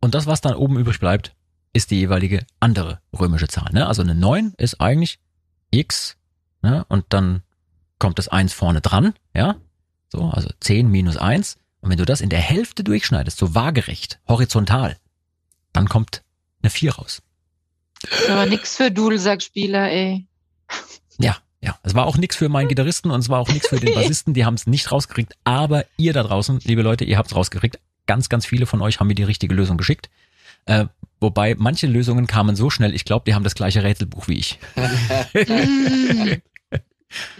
[SPEAKER 2] und das, was dann oben übrig bleibt, ist die jeweilige andere römische Zahl. Ne? Also eine 9 ist eigentlich x ne? und dann kommt das 1 vorne dran, ja, so, also 10 minus 1. Und wenn du das in der Hälfte durchschneidest, so waagerecht, horizontal, dann kommt eine 4 raus.
[SPEAKER 4] Aber nix für Dudelsackspieler, ey.
[SPEAKER 2] Ja, ja. Es war auch nix für meinen Gitarristen und es war auch nix für den (laughs) Bassisten, die haben es nicht rausgekriegt. Aber ihr da draußen, liebe Leute, ihr habt es rausgekriegt. Ganz, ganz viele von euch haben mir die richtige Lösung geschickt. Äh, wobei manche Lösungen kamen so schnell, ich glaube, die haben das gleiche Rätselbuch wie ich. (laughs)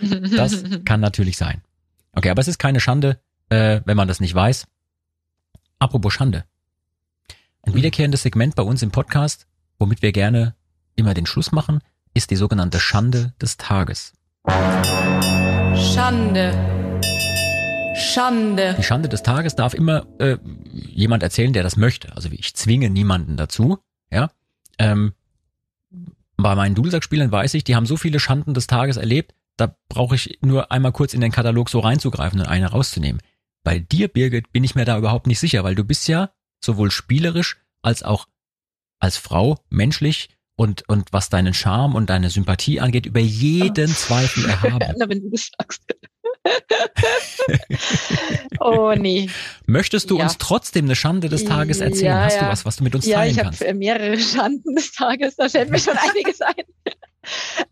[SPEAKER 2] das kann natürlich sein. Okay, aber es ist keine Schande, äh, wenn man das nicht weiß. Apropos Schande. Ein wiederkehrendes Segment bei uns im Podcast, womit wir gerne immer den Schluss machen, ist die sogenannte Schande des Tages.
[SPEAKER 8] Schande. Schande.
[SPEAKER 2] Die Schande des Tages darf immer äh, jemand erzählen, der das möchte. Also ich zwinge niemanden dazu. Ja. Ähm, bei meinen Dudelsackspielern weiß ich, die haben so viele Schanden des Tages erlebt, da brauche ich nur einmal kurz in den Katalog so reinzugreifen und eine rauszunehmen. Bei dir, Birgit, bin ich mir da überhaupt nicht sicher, weil du bist ja sowohl spielerisch als auch als Frau menschlich und, und was deinen Charme und deine Sympathie angeht, über jeden Zweifel (laughs) erhaben.
[SPEAKER 4] Na, wenn du das sagst. (laughs) oh nee.
[SPEAKER 2] Möchtest du
[SPEAKER 4] Ja.
[SPEAKER 2] uns trotzdem eine Schande des Tages erzählen?
[SPEAKER 4] Ja,
[SPEAKER 2] Hast du
[SPEAKER 4] ja.
[SPEAKER 2] was, was du mit uns
[SPEAKER 4] Ja,
[SPEAKER 2] teilen
[SPEAKER 4] ich
[SPEAKER 2] kannst?
[SPEAKER 4] habe mehrere Schanden des Tages, da fällt mir schon einiges ein.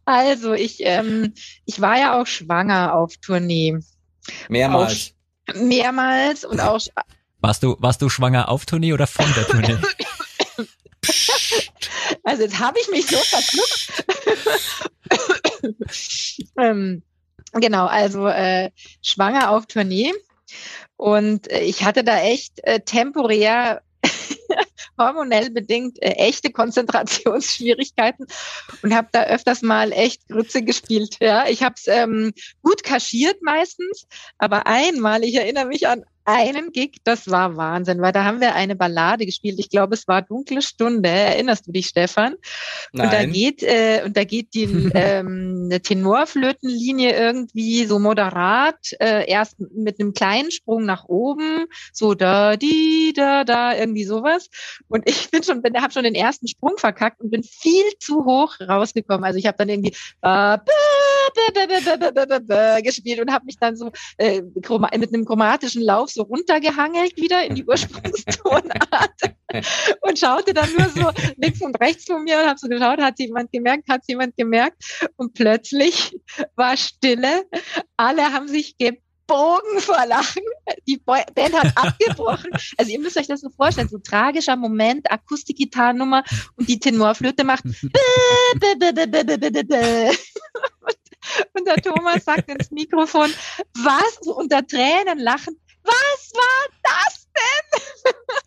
[SPEAKER 4] Also, ich, ähm, ich war ja auch schwanger auf Tournee.
[SPEAKER 3] Mehrmals.
[SPEAKER 4] Mehrmals und auch
[SPEAKER 2] Warst du, warst du schwanger auf Tournee oder von der Tournee? (laughs)
[SPEAKER 4] Also jetzt habe ich mich so verschluckt. (laughs) ähm, genau, also äh, schwanger auf Tournee. Und äh, ich hatte da echt äh, temporär (laughs) hormonell bedingt äh, echte Konzentrationsschwierigkeiten und habe da öfters mal echt Grütze gespielt. Ja, ich habe es ähm, gut kaschiert meistens, aber einmal, ich erinnere mich an einen Gig, das war Wahnsinn, weil da haben wir eine Ballade gespielt. Ich glaube, es war Dunkle Stunde. Erinnerst du dich, Stefan? Nein. Und da geht, äh, und da geht die ähm, eine Tenorflötenlinie irgendwie so moderat, äh, erst mit einem kleinen Sprung nach oben, so da, die, da, da, irgendwie sowas. Und ich bin schon, bin, habe schon den ersten Sprung verkackt und bin viel zu hoch rausgekommen. Also ich habe dann irgendwie äh, gespielt und habe mich dann so äh, mit einem chromatischen Lauf so runtergehangelt wieder in die Ursprungstonart (laughs) und schaute dann nur so links und rechts von mir und habe so geschaut, hat jemand gemerkt, hat jemand gemerkt und plötzlich war Stille. Alle haben sich gebogen vor Lachen. Die Band hat abgebrochen. Also ihr müsst euch das so vorstellen, so tragischer Moment, Akustikgitarrennummer und die Tenorflöte macht hm. (laughs) und der Thomas sagt ins Mikrofon, was? So unter Tränen lachend, was war das denn?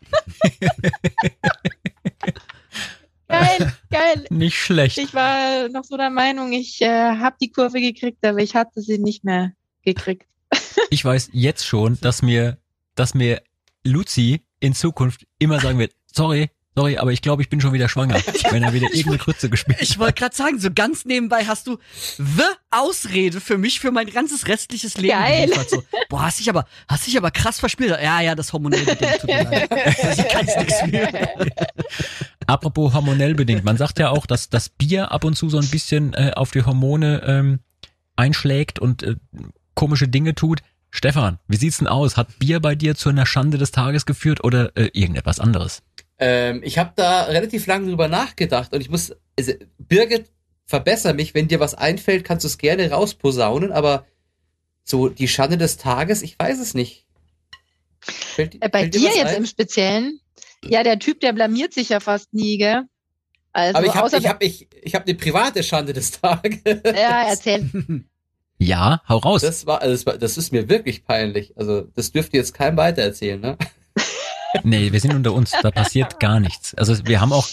[SPEAKER 4] (laughs) geil, geil.
[SPEAKER 2] Nicht schlecht.
[SPEAKER 4] Ich war noch so der Meinung, ich äh, habe die Kurve gekriegt, aber ich hatte sie nicht mehr gekriegt. (laughs)
[SPEAKER 2] Ich weiß jetzt schon, dass mir, dass mir Luzi in Zukunft immer sagen wird, sorry, sorry, aber ich glaube, ich bin schon wieder schwanger, (laughs) wenn er wieder irgendeine Krütze gespielt
[SPEAKER 5] Ich wollte gerade sagen, so ganz nebenbei hast du the Ausrede für mich für mein ganzes restliches Leben
[SPEAKER 4] Geil.
[SPEAKER 5] geliefert. So, boah, hast dich aber, hast dich aber krass verspielt. Ja, ja, das hormonelle Bedingung tut mir leid. (laughs) Also ich kann's nichts für. (laughs)
[SPEAKER 2] Apropos hormonell bedingt, man sagt ja auch, dass das Bier ab und zu so ein bisschen äh, auf die Hormone ähm, einschlägt und äh, komische Dinge tut. Stefan, wie sieht's denn aus? Hat Bier bei dir zu einer Schande des Tages geführt oder äh, irgendetwas anderes?
[SPEAKER 3] Ähm, ich habe da relativ lange drüber nachgedacht und ich muss, also, Birgit, verbessere mich, wenn dir was einfällt, kannst du es gerne rausposaunen, aber so die Schande des Tages, ich weiß es nicht. Fällt,
[SPEAKER 4] Äh, Bei
[SPEAKER 3] fällt
[SPEAKER 4] dir
[SPEAKER 3] was
[SPEAKER 4] jetzt
[SPEAKER 3] ein?
[SPEAKER 4] im Speziellen? Ja, der Typ, der blamiert sich ja fast nie, gell? Also,
[SPEAKER 3] Aber ich habe ich hab, ich, ich hab eine private Schande des Tages. (laughs)
[SPEAKER 4] ja, erzähl. (laughs)
[SPEAKER 2] Ja, hau raus.
[SPEAKER 3] Das war, also das war, das ist mir wirklich peinlich. Also, das dürft ihr jetzt keinem weitererzählen, ne?
[SPEAKER 2] Nee, wir sind unter uns, da passiert gar nichts. Also wir haben auch,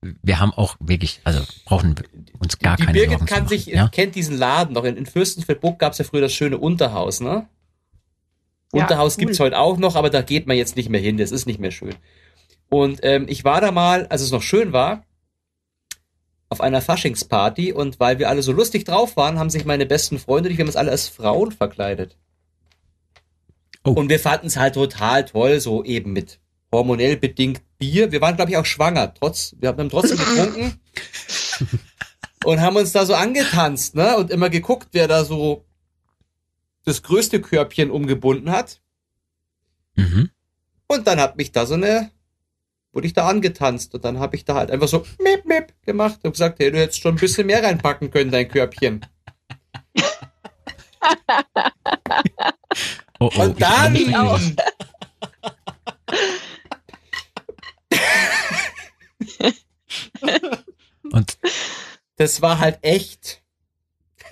[SPEAKER 2] wir haben auch wirklich, also brauchen wir uns gar
[SPEAKER 3] die
[SPEAKER 2] keine
[SPEAKER 3] Birgit
[SPEAKER 2] Sorgen
[SPEAKER 3] kann
[SPEAKER 2] zu
[SPEAKER 3] sich,
[SPEAKER 2] machen, ja?
[SPEAKER 3] kennt diesen Laden noch. In, in Fürstenfeldbruck gab es ja früher das schöne Unterhaus, ne?
[SPEAKER 4] Ja,
[SPEAKER 3] Unterhaus
[SPEAKER 4] cool.
[SPEAKER 3] gibt's heute auch noch, aber da geht man jetzt nicht mehr hin. Das ist nicht mehr schön. Und ähm, ich war da mal, als es noch schön war, auf einer Faschingsparty und weil wir alle so lustig drauf waren, haben sich meine besten Freunde, und ich, wir haben uns alle als Frauen verkleidet.
[SPEAKER 2] Oh.
[SPEAKER 3] Und wir fanden es halt total toll, so eben mit hormonell bedingt Bier. Wir waren, glaube ich, auch schwanger. Trotz, wir haben trotzdem getrunken (laughs) und haben uns da so angetanzt, ne? Und immer geguckt, wer da so das größte Körbchen umgebunden hat.
[SPEAKER 2] Mhm.
[SPEAKER 3] Und dann hat mich da so eine, wurde ich da angetanzt und dann habe ich da halt einfach so mip, mip gemacht und gesagt, hey, du hättest schon ein bisschen mehr reinpacken können, dein Körbchen. (laughs)
[SPEAKER 2] Oh, oh,
[SPEAKER 3] und dann,
[SPEAKER 4] auch.
[SPEAKER 2] Und
[SPEAKER 3] das war halt echt.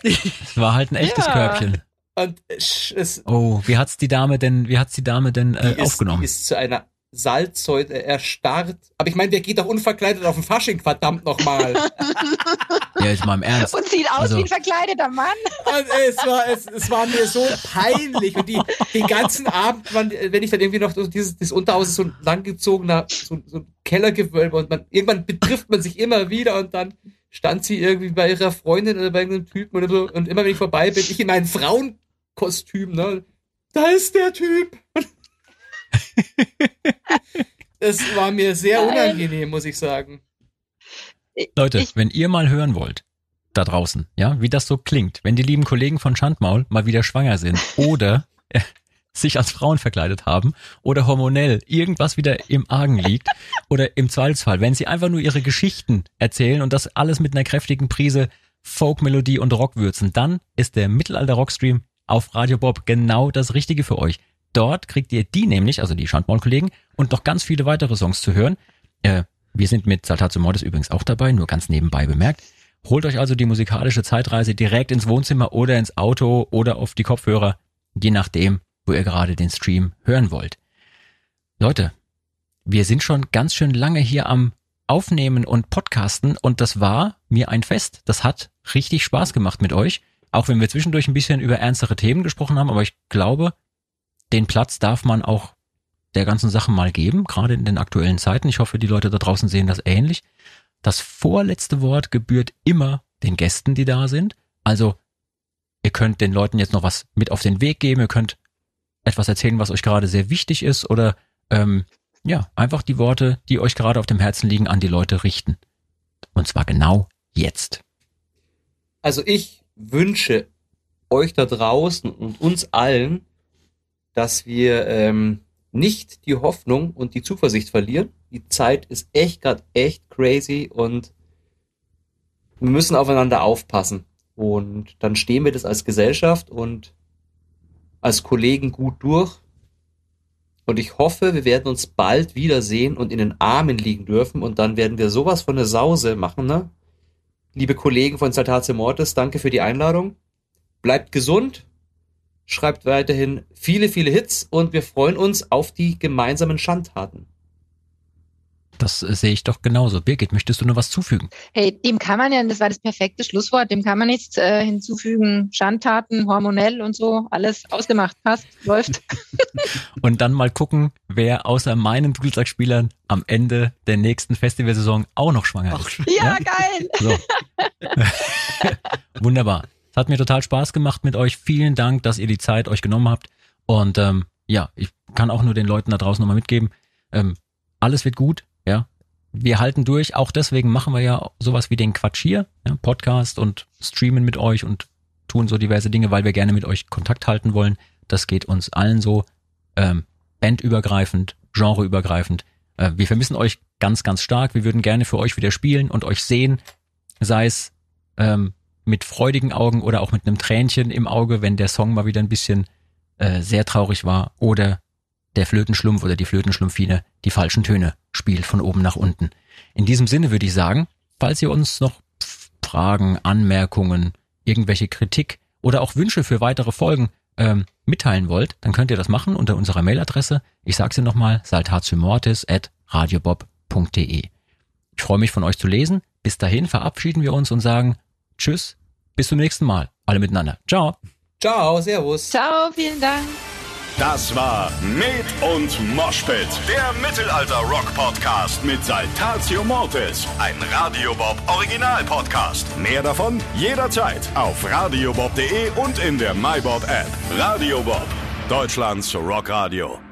[SPEAKER 2] es war halt ein echtes
[SPEAKER 4] Ja.
[SPEAKER 2] Körbchen.
[SPEAKER 3] Und es, es
[SPEAKER 2] Oh, wie hat's die Dame denn, wie hat's die Dame denn äh,
[SPEAKER 3] die ist,
[SPEAKER 2] aufgenommen?
[SPEAKER 3] Die ist zu einer Salzsäule erstarrt. Aber ich meine, der geht doch unverkleidet auf den Fasching, verdammt nochmal. (laughs)
[SPEAKER 2] ja, jetzt mal im Ernst.
[SPEAKER 4] Und sieht aus
[SPEAKER 2] Also-
[SPEAKER 4] wie ein verkleideter Mann.
[SPEAKER 3] Und es war, es, es war mir so peinlich. Und die, den ganzen Abend, man, wenn ich dann irgendwie noch so dieses, dieses Unterhaus ist so ein langgezogener, so, so ein Kellergewölbe und man, irgendwann betrifft man sich immer wieder und dann stand sie irgendwie bei ihrer Freundin oder bei irgendeinem Typen oder so und immer wenn ich vorbei bin, ich in meinem Frauenkostüm, ne, da ist der Typ. (laughs) Es war mir sehr unangenehm, muss ich sagen.
[SPEAKER 2] Leute,
[SPEAKER 4] Ich-
[SPEAKER 2] wenn ihr mal hören wollt, da draußen, ja, wie das so klingt, wenn die lieben Kollegen von Schandmaul mal wieder schwanger sind (laughs) oder äh, sich als Frauen verkleidet haben oder hormonell irgendwas wieder im Argen liegt oder im Zweifelsfall, wenn sie einfach nur ihre Geschichten erzählen und das alles mit einer kräftigen Prise Folkmelodie und Rock würzen, dann ist der Mittelalter Rockstream auf Radio Bob genau das Richtige für euch. Dort kriegt ihr die nämlich, also die Schandmaul-Kollegen, und noch ganz viele weitere Songs zu hören. Äh, wir sind mit Saltatio Mortis übrigens auch dabei, nur ganz nebenbei bemerkt. Holt euch also die musikalische Zeitreise direkt ins Wohnzimmer oder ins Auto oder auf die Kopfhörer, je nachdem, wo ihr gerade den Stream hören wollt. Leute, wir sind schon ganz schön lange hier am Aufnehmen und Podcasten und das war mir ein Fest. Das hat richtig Spaß gemacht mit euch, auch wenn wir zwischendurch ein bisschen über ernstere Themen gesprochen haben, aber ich glaube, den Platz darf man auch der ganzen Sache mal geben, gerade in den aktuellen Zeiten. Ich hoffe, die Leute da draußen sehen das ähnlich. Das vorletzte Wort gebührt immer den Gästen, die da sind. Also, ihr könnt den Leuten jetzt noch was mit auf den Weg geben, ihr könnt etwas erzählen, was euch gerade sehr wichtig ist oder ähm, ja, einfach die Worte, die euch gerade auf dem Herzen liegen, an die Leute richten. Und zwar genau jetzt.
[SPEAKER 3] Also ich wünsche euch da draußen und uns allen, dass wir ähm, nicht die Hoffnung und die Zuversicht verlieren. Die Zeit ist echt gerade echt crazy und wir müssen aufeinander aufpassen. Und dann stehen wir das als Gesellschaft und als Kollegen gut durch. Und ich hoffe, wir werden uns bald wiedersehen und in den Armen liegen dürfen und dann werden wir sowas von eine Sause machen, ne? Liebe Kollegen von Saltatio Mortis, danke für die Einladung. Bleibt gesund, schreibt weiterhin viele, viele Hits und wir freuen uns auf die gemeinsamen Schandtaten.
[SPEAKER 2] Das äh, sehe ich doch genauso. Birgit, möchtest du noch was zufügen?
[SPEAKER 4] Hey, dem kann man ja, das war das perfekte Schlusswort, dem kann man nichts äh, hinzufügen. Schandtaten, hormonell und so, alles ausgemacht, passt, läuft. (laughs) (laughs)
[SPEAKER 2] Und dann mal gucken, wer außer meinen Dudelsackspielern am Ende der nächsten Festivalsaison auch noch schwanger ist.
[SPEAKER 4] ja, geil.
[SPEAKER 2] So. (laughs) Wunderbar. Hat mir total Spaß gemacht mit euch. Vielen Dank, dass ihr die Zeit euch genommen habt. Und ähm, ja, ich kann auch nur den Leuten da draußen nochmal mitgeben. Ähm, alles wird gut, ja. Wir halten durch, auch deswegen machen wir ja sowas wie den Quatsch hier, ja, Podcast und streamen mit euch und tun so diverse Dinge, weil wir gerne mit euch Kontakt halten wollen. Das geht uns allen so, ähm, bandübergreifend, genreübergreifend. Äh, wir vermissen euch ganz, ganz stark. Wir würden gerne für euch wieder spielen und euch sehen, sei es ähm, mit freudigen Augen oder auch mit einem Tränchen im Auge, wenn der Song mal wieder ein bisschen äh, sehr traurig war oder der Flötenschlumpf oder die Flötenschlumpfine die falschen Töne spielt von oben nach unten. In diesem Sinne würde ich sagen, falls ihr uns noch Fragen, Anmerkungen, irgendwelche Kritik oder auch Wünsche für weitere Folgen ähm, mitteilen wollt, dann könnt ihr das machen unter unserer Mailadresse. Ich sage sie nochmal, saltatiomortis at radiobob.de. Ich freue mich von euch zu lesen. Bis dahin verabschieden wir uns und sagen Tschüss, bis zum nächsten Mal. Alle miteinander. Ciao.
[SPEAKER 3] Ciao, Servus.
[SPEAKER 4] Ciao, vielen Dank.
[SPEAKER 1] Das war Med und Moshpit, der Mittelalter-Rock-Podcast mit Saltatio Mortis, ein Radiobob Original-Podcast. Mehr davon jederzeit auf radiobob.de und in der MyBob-App. Radio Bob, Deutschlands Rockradio.